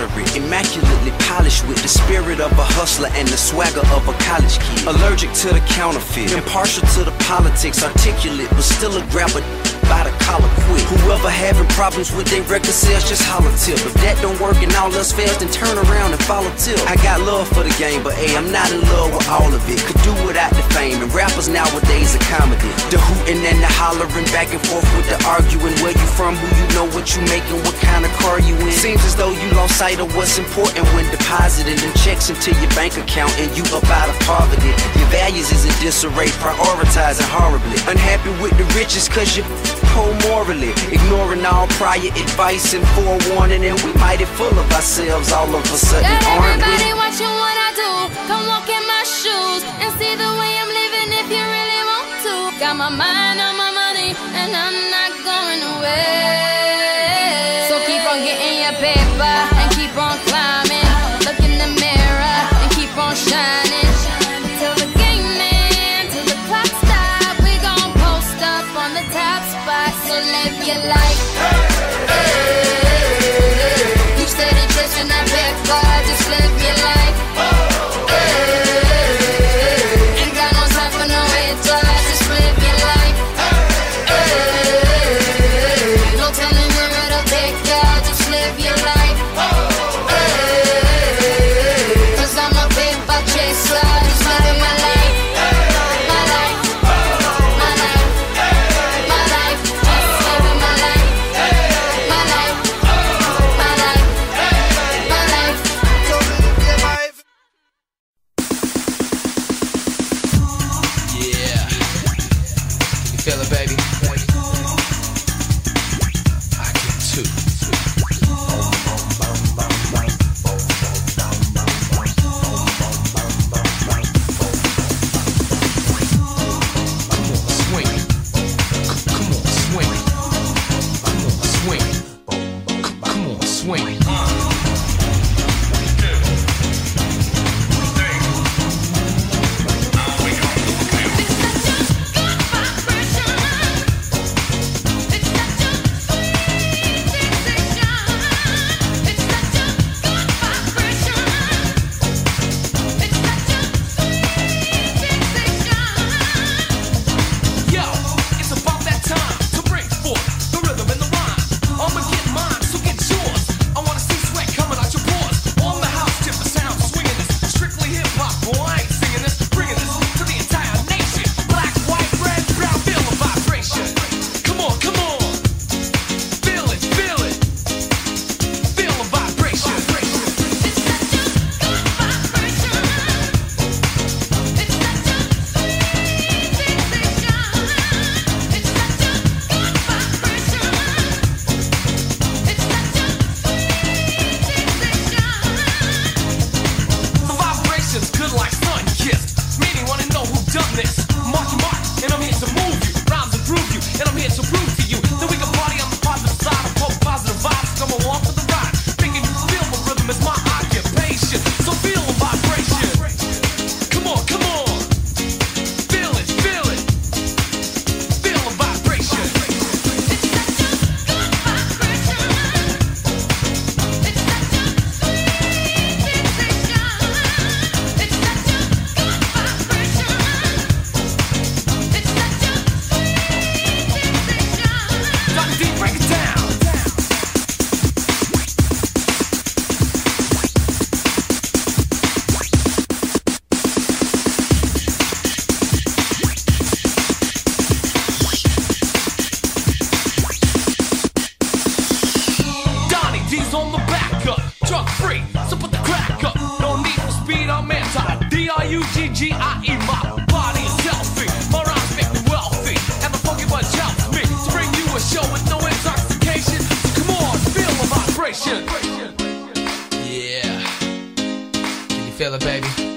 moderate, immaculately polished with the spirit of a hustler and the swagger of a college kid. Allergic to the counterfeit, impartial to the politics, articulate, but still a grabber by the collar quick. Whoever having problems with their record sales, just holler tip. If that don't work and all else fails, then turn around and follow tip. I got love for the game, but hey, I'm not in love with all of it. Could do without the fame, and rappers nowadays are comedy. The hooting and the hollering, back and forth with the arguing. Where you from, who you know, what you making, what kind of car you in. Seems as though you lost sight of what's important when depositing them checks into your bank account and you up out of poverty. Your values is in disarray, prioritizing horribly. Unhappy with the riches cause you poor morally. Ignoring all prior advice and forewarning, and we mighty full of ourselves all of a sudden, Got aren't everybody we? watching what I do. Come walk in my shoes and see the way I'm living if you really want to. Got my mind B-R-U-G-G-I-E. My body is healthy, my rhymes make me wealthy, and the funky bunch helps me to bring you a show with no intoxication. Come on, feel the vibration. Yeah. Can you feel it, baby?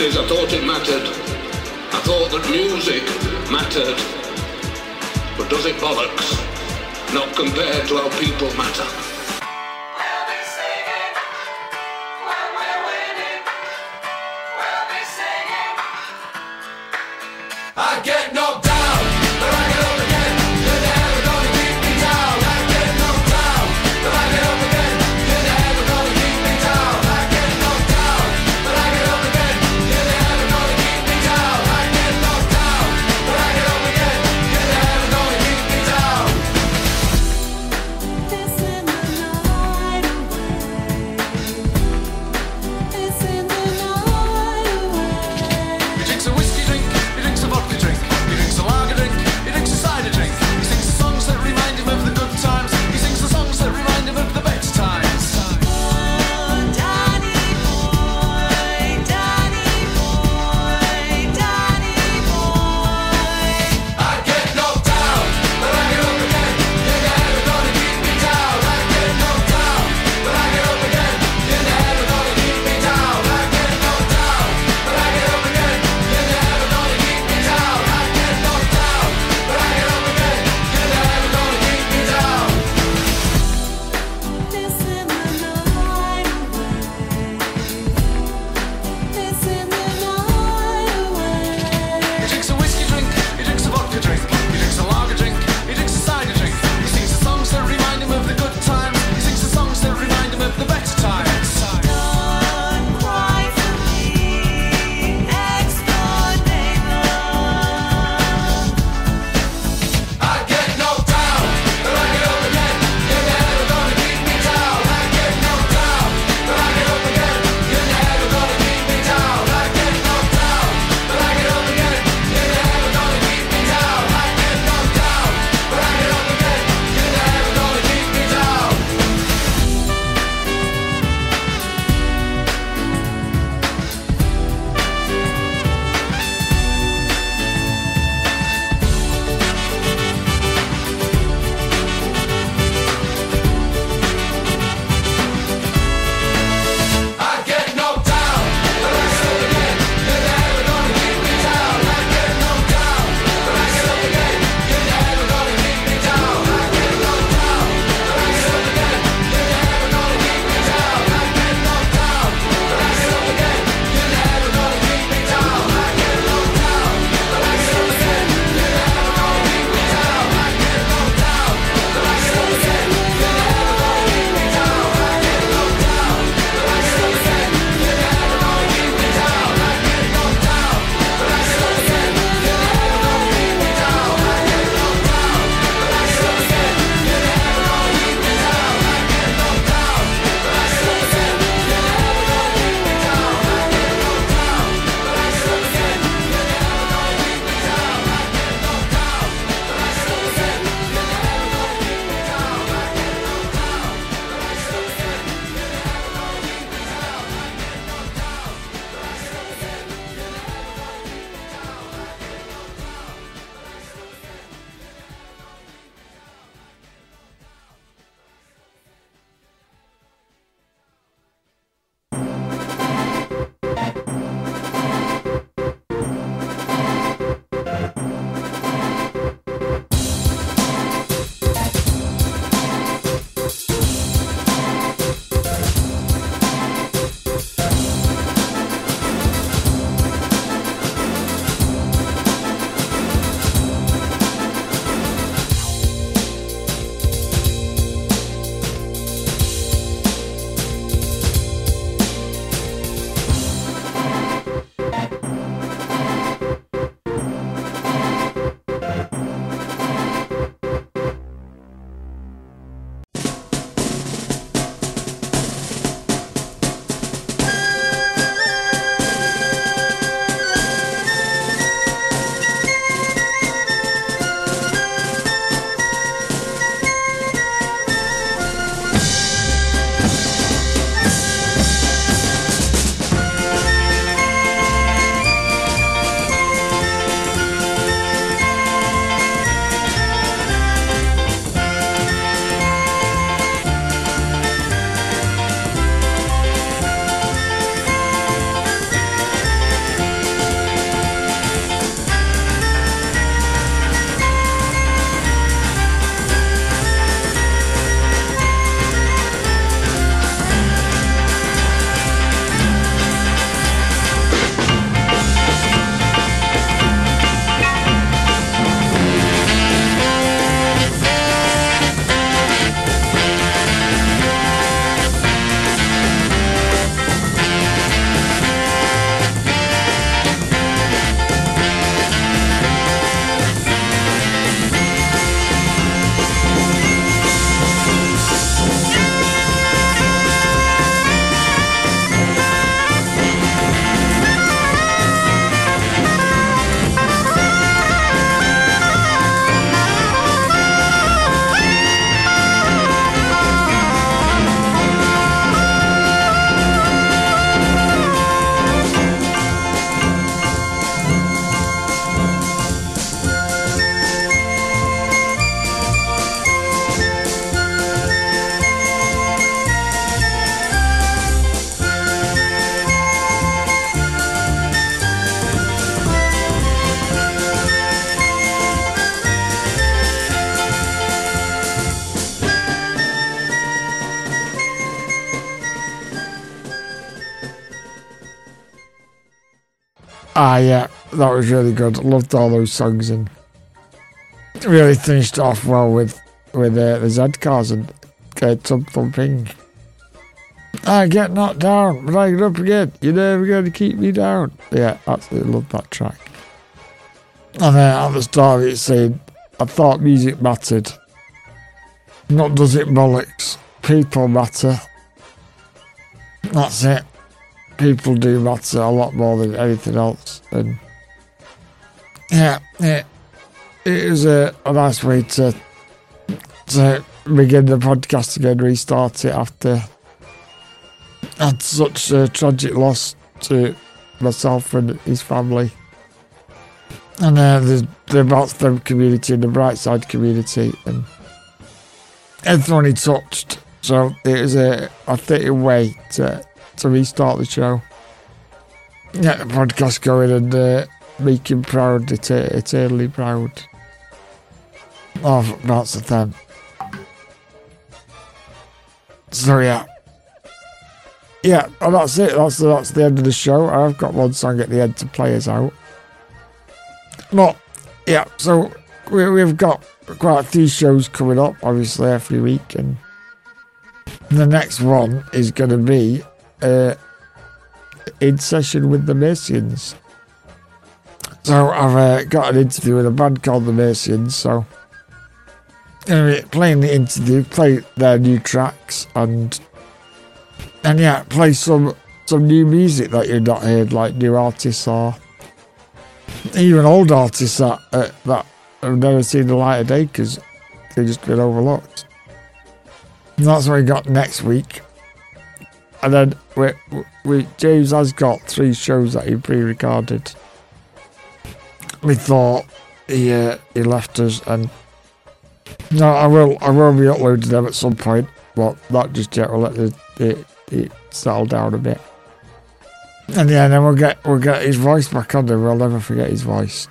I thought it mattered. I thought that music mattered. But does it bollocks? Not compared to how people matter. That was really good. Loved all those songs and really finished off well with with uh, the Z cars and Tubthumping. I get knocked down, but I get up again. You're never going to keep me down. Yeah, absolutely love that track. And then at the start it's saying, I thought music mattered. Not does it bollocks. People matter. That's it. People do matter a lot more than anything else. And yeah, it, is a, a nice way to to begin the podcast again, restart it after had such a tragic loss to myself and his family. And uh, the, the community and the Brightside community and everyone he touched. So it was a, a fitting way to, to restart the show. Get the podcast going and uh, make him proud, et- eternally proud of Broxton FM. So yeah. Yeah, and that's it. That's the, that's the end of the show. I've got one song at the end to play us out. But yeah, so we, we've got quite a few shows coming up, obviously every week, and the next one is going to be uh, in session with the Mercians. So I've uh, got an interview with a band called the Mercians. So anyway, playing the interview, play their new tracks, and and yeah, play some some new music that you've not heard, like new artists or even old artists that uh, that have never seen the light of day because they've just been overlooked. And that's what we got next week. And then we, we James has got three shows that he pre-recorded. We thought he uh, he left us, and no, I will I will be uploading them at some point, but not just yet. We'll let it, it, it settle down a bit. And yeah, then we'll get we'll get his voice back on there. We'll never forget his voice.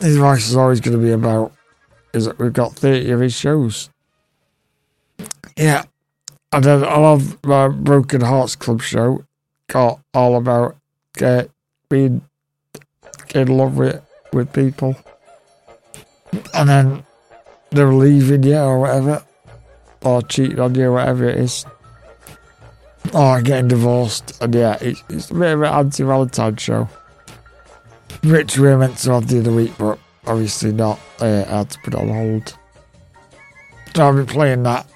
His voice is always going to be about is that we've got thirty of his shows. Yeah, and then I love my Broken Hearts Club show. Got all about uh, being in love with with people, and then they're leaving you or whatever, or cheating on you, whatever it is. Or getting divorced, and yeah, it's, it's a bit of an anti-Valentine show. Which we were meant to have the other week, but obviously not. Uh, I had to put it on hold. So I'll be playing that,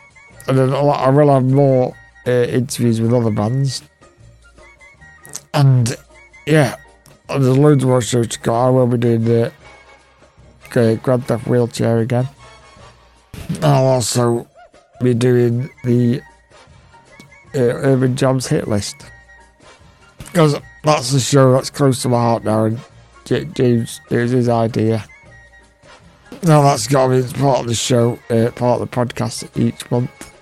and then I'll- have more uh, interviews with other bands. And yeah, there's loads more shows to go. I will be doing the uh, Grand Theft Wheelchair again. I'll also be doing the uh, Urban Jams hit list. Because that's the show that's close to my heart now, and James, it was his idea. Now that's got to be part of the show, uh, part of the podcast each month.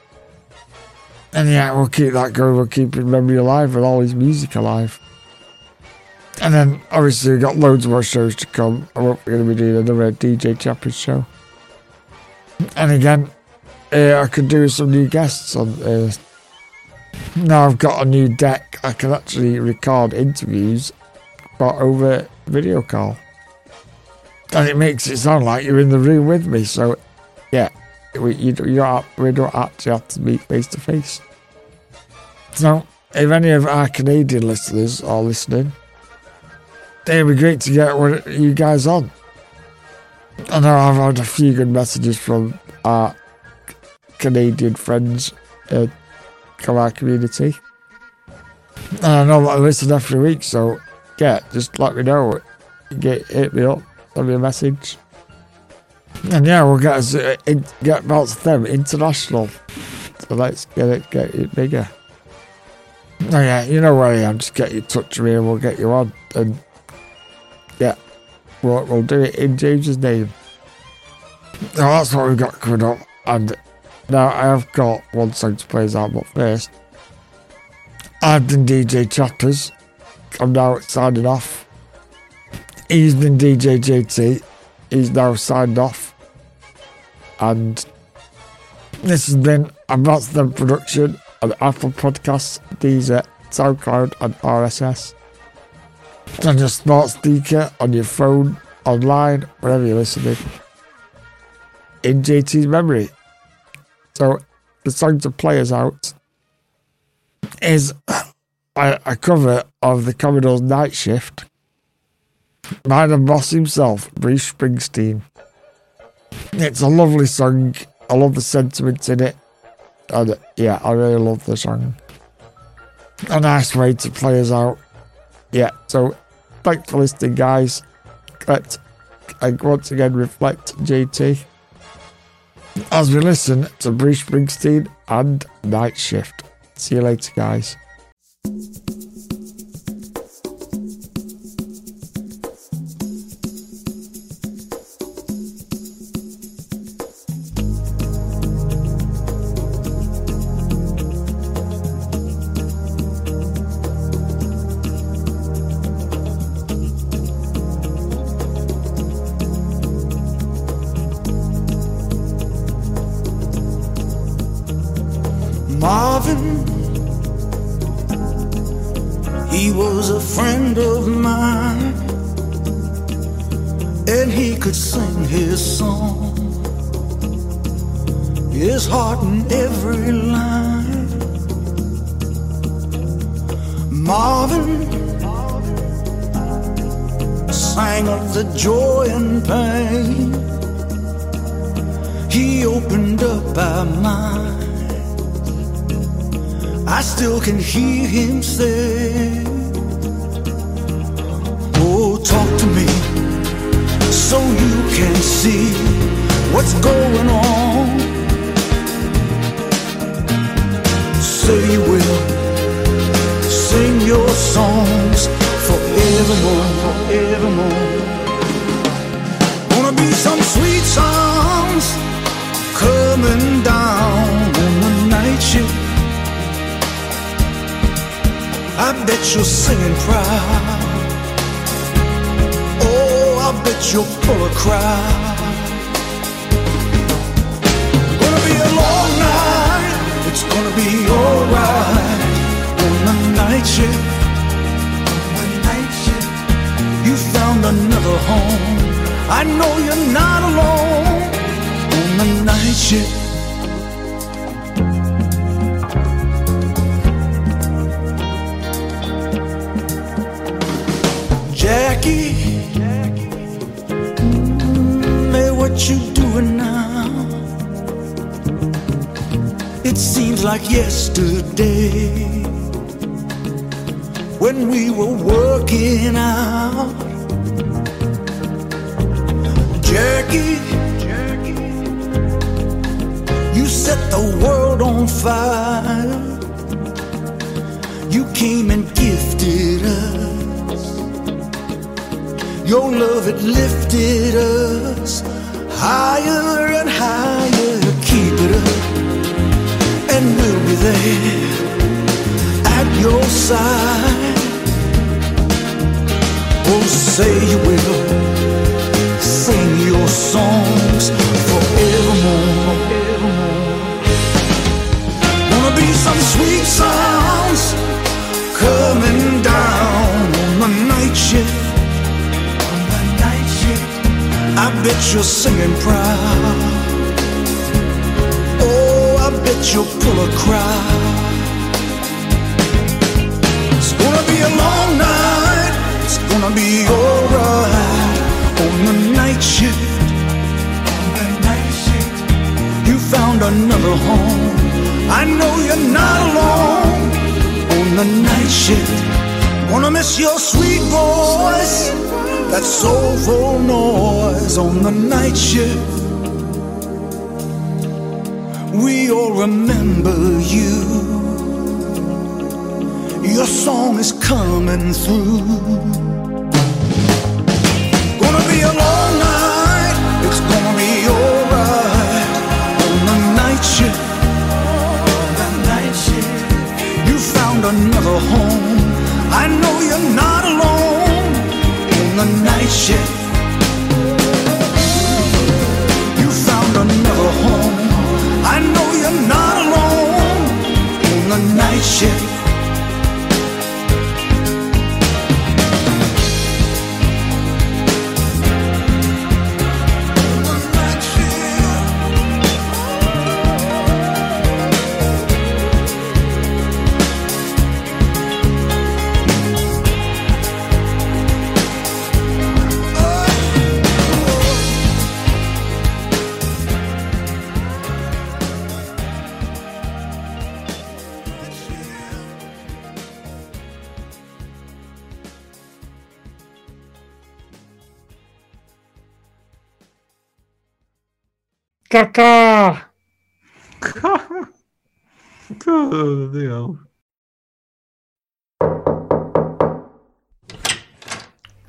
And yeah, we'll keep that going. We'll keep his memory alive and all his music alive. And then obviously we've got loads more shows to come. I'm going to be doing another DJ Chappers show. And again, uh, I could do some new guests on. Uh, now I've got a new deck. I can actually record interviews, but over video call, and it makes it sound like you're in the room with me. So, yeah, we you, you don't, we don't actually have to meet face to face. So, if any of our Canadian listeners are listening, it'd be great to get of you guys on. I know I've had a few good messages from our Canadian friends in our community. And I know that I listen every week, so yeah, just let me know. Get hit me up, send me a message. And yeah, we'll get us uh, in, get about them international. So let's get it get it bigger. Oh yeah, you know where I am. Just get in touch with me and we'll get you on. And we'll, do it in James's name. Now that's what we've got coming up. And now I have got one song to play us out, but first, I've been DJ Chatters. I'm now signing off. He's been DJ JT. He's now signed off. And this has been a Them production on Apple Podcasts, Deezer, SoundCloud, and RSS. On your smart speaker, on your phone, online, wherever you're listening. In JT's memory. So the song to play us out is a, a cover of the Commodore's Night Shift by the boss himself, Bruce Springsteen. It's a lovely song. I love the sentiments in it. And yeah, I really love the song. A nice way to play us out. Yeah, so thanks for listening, guys. Uh, once again reflect JT as we listen to Bruce Springsteen and Night Shift. See you later, guys. Songs forevermore, forevermore. Gonna be some sweet songs coming down on the night shift. I bet you're singing proud. Oh, I bet you're full of crowd. Gonna be a long night. It's gonna be alright on the night shift. Another home. I know you're not alone on the night shift. Jackie, hey, what you doing now? It seems like yesterday when we were working out. Jackie, you set the world on fire. You came and gifted us. Your love, it lifted us higher and higher. Keep it up, and we'll be there at your side. Oh, say you will your songs forevermore. Wanna be some sweet sounds coming down on the night shift. I bet you're singing proud. Oh, I bet you'll pull a crowd. It's gonna be a long night. It's gonna be the night shift. On the night shift. You found another home. I know you're not alone on the night shift. Wanna miss your sweet voice, that soulful noise on the night shift. We all remember you. Your song is coming through. Another home. I know you're not alone on the night shift. You found another home. I know you're not alone on the night shift. Caca! Oh, Leo.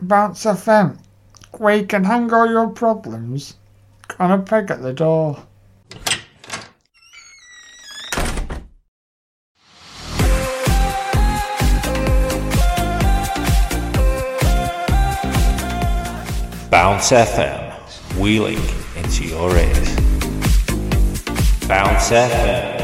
Bounce FM, where you can hang all your problems on a peg at the door. Bounce FM, wheeling into your ears. Bounce FM.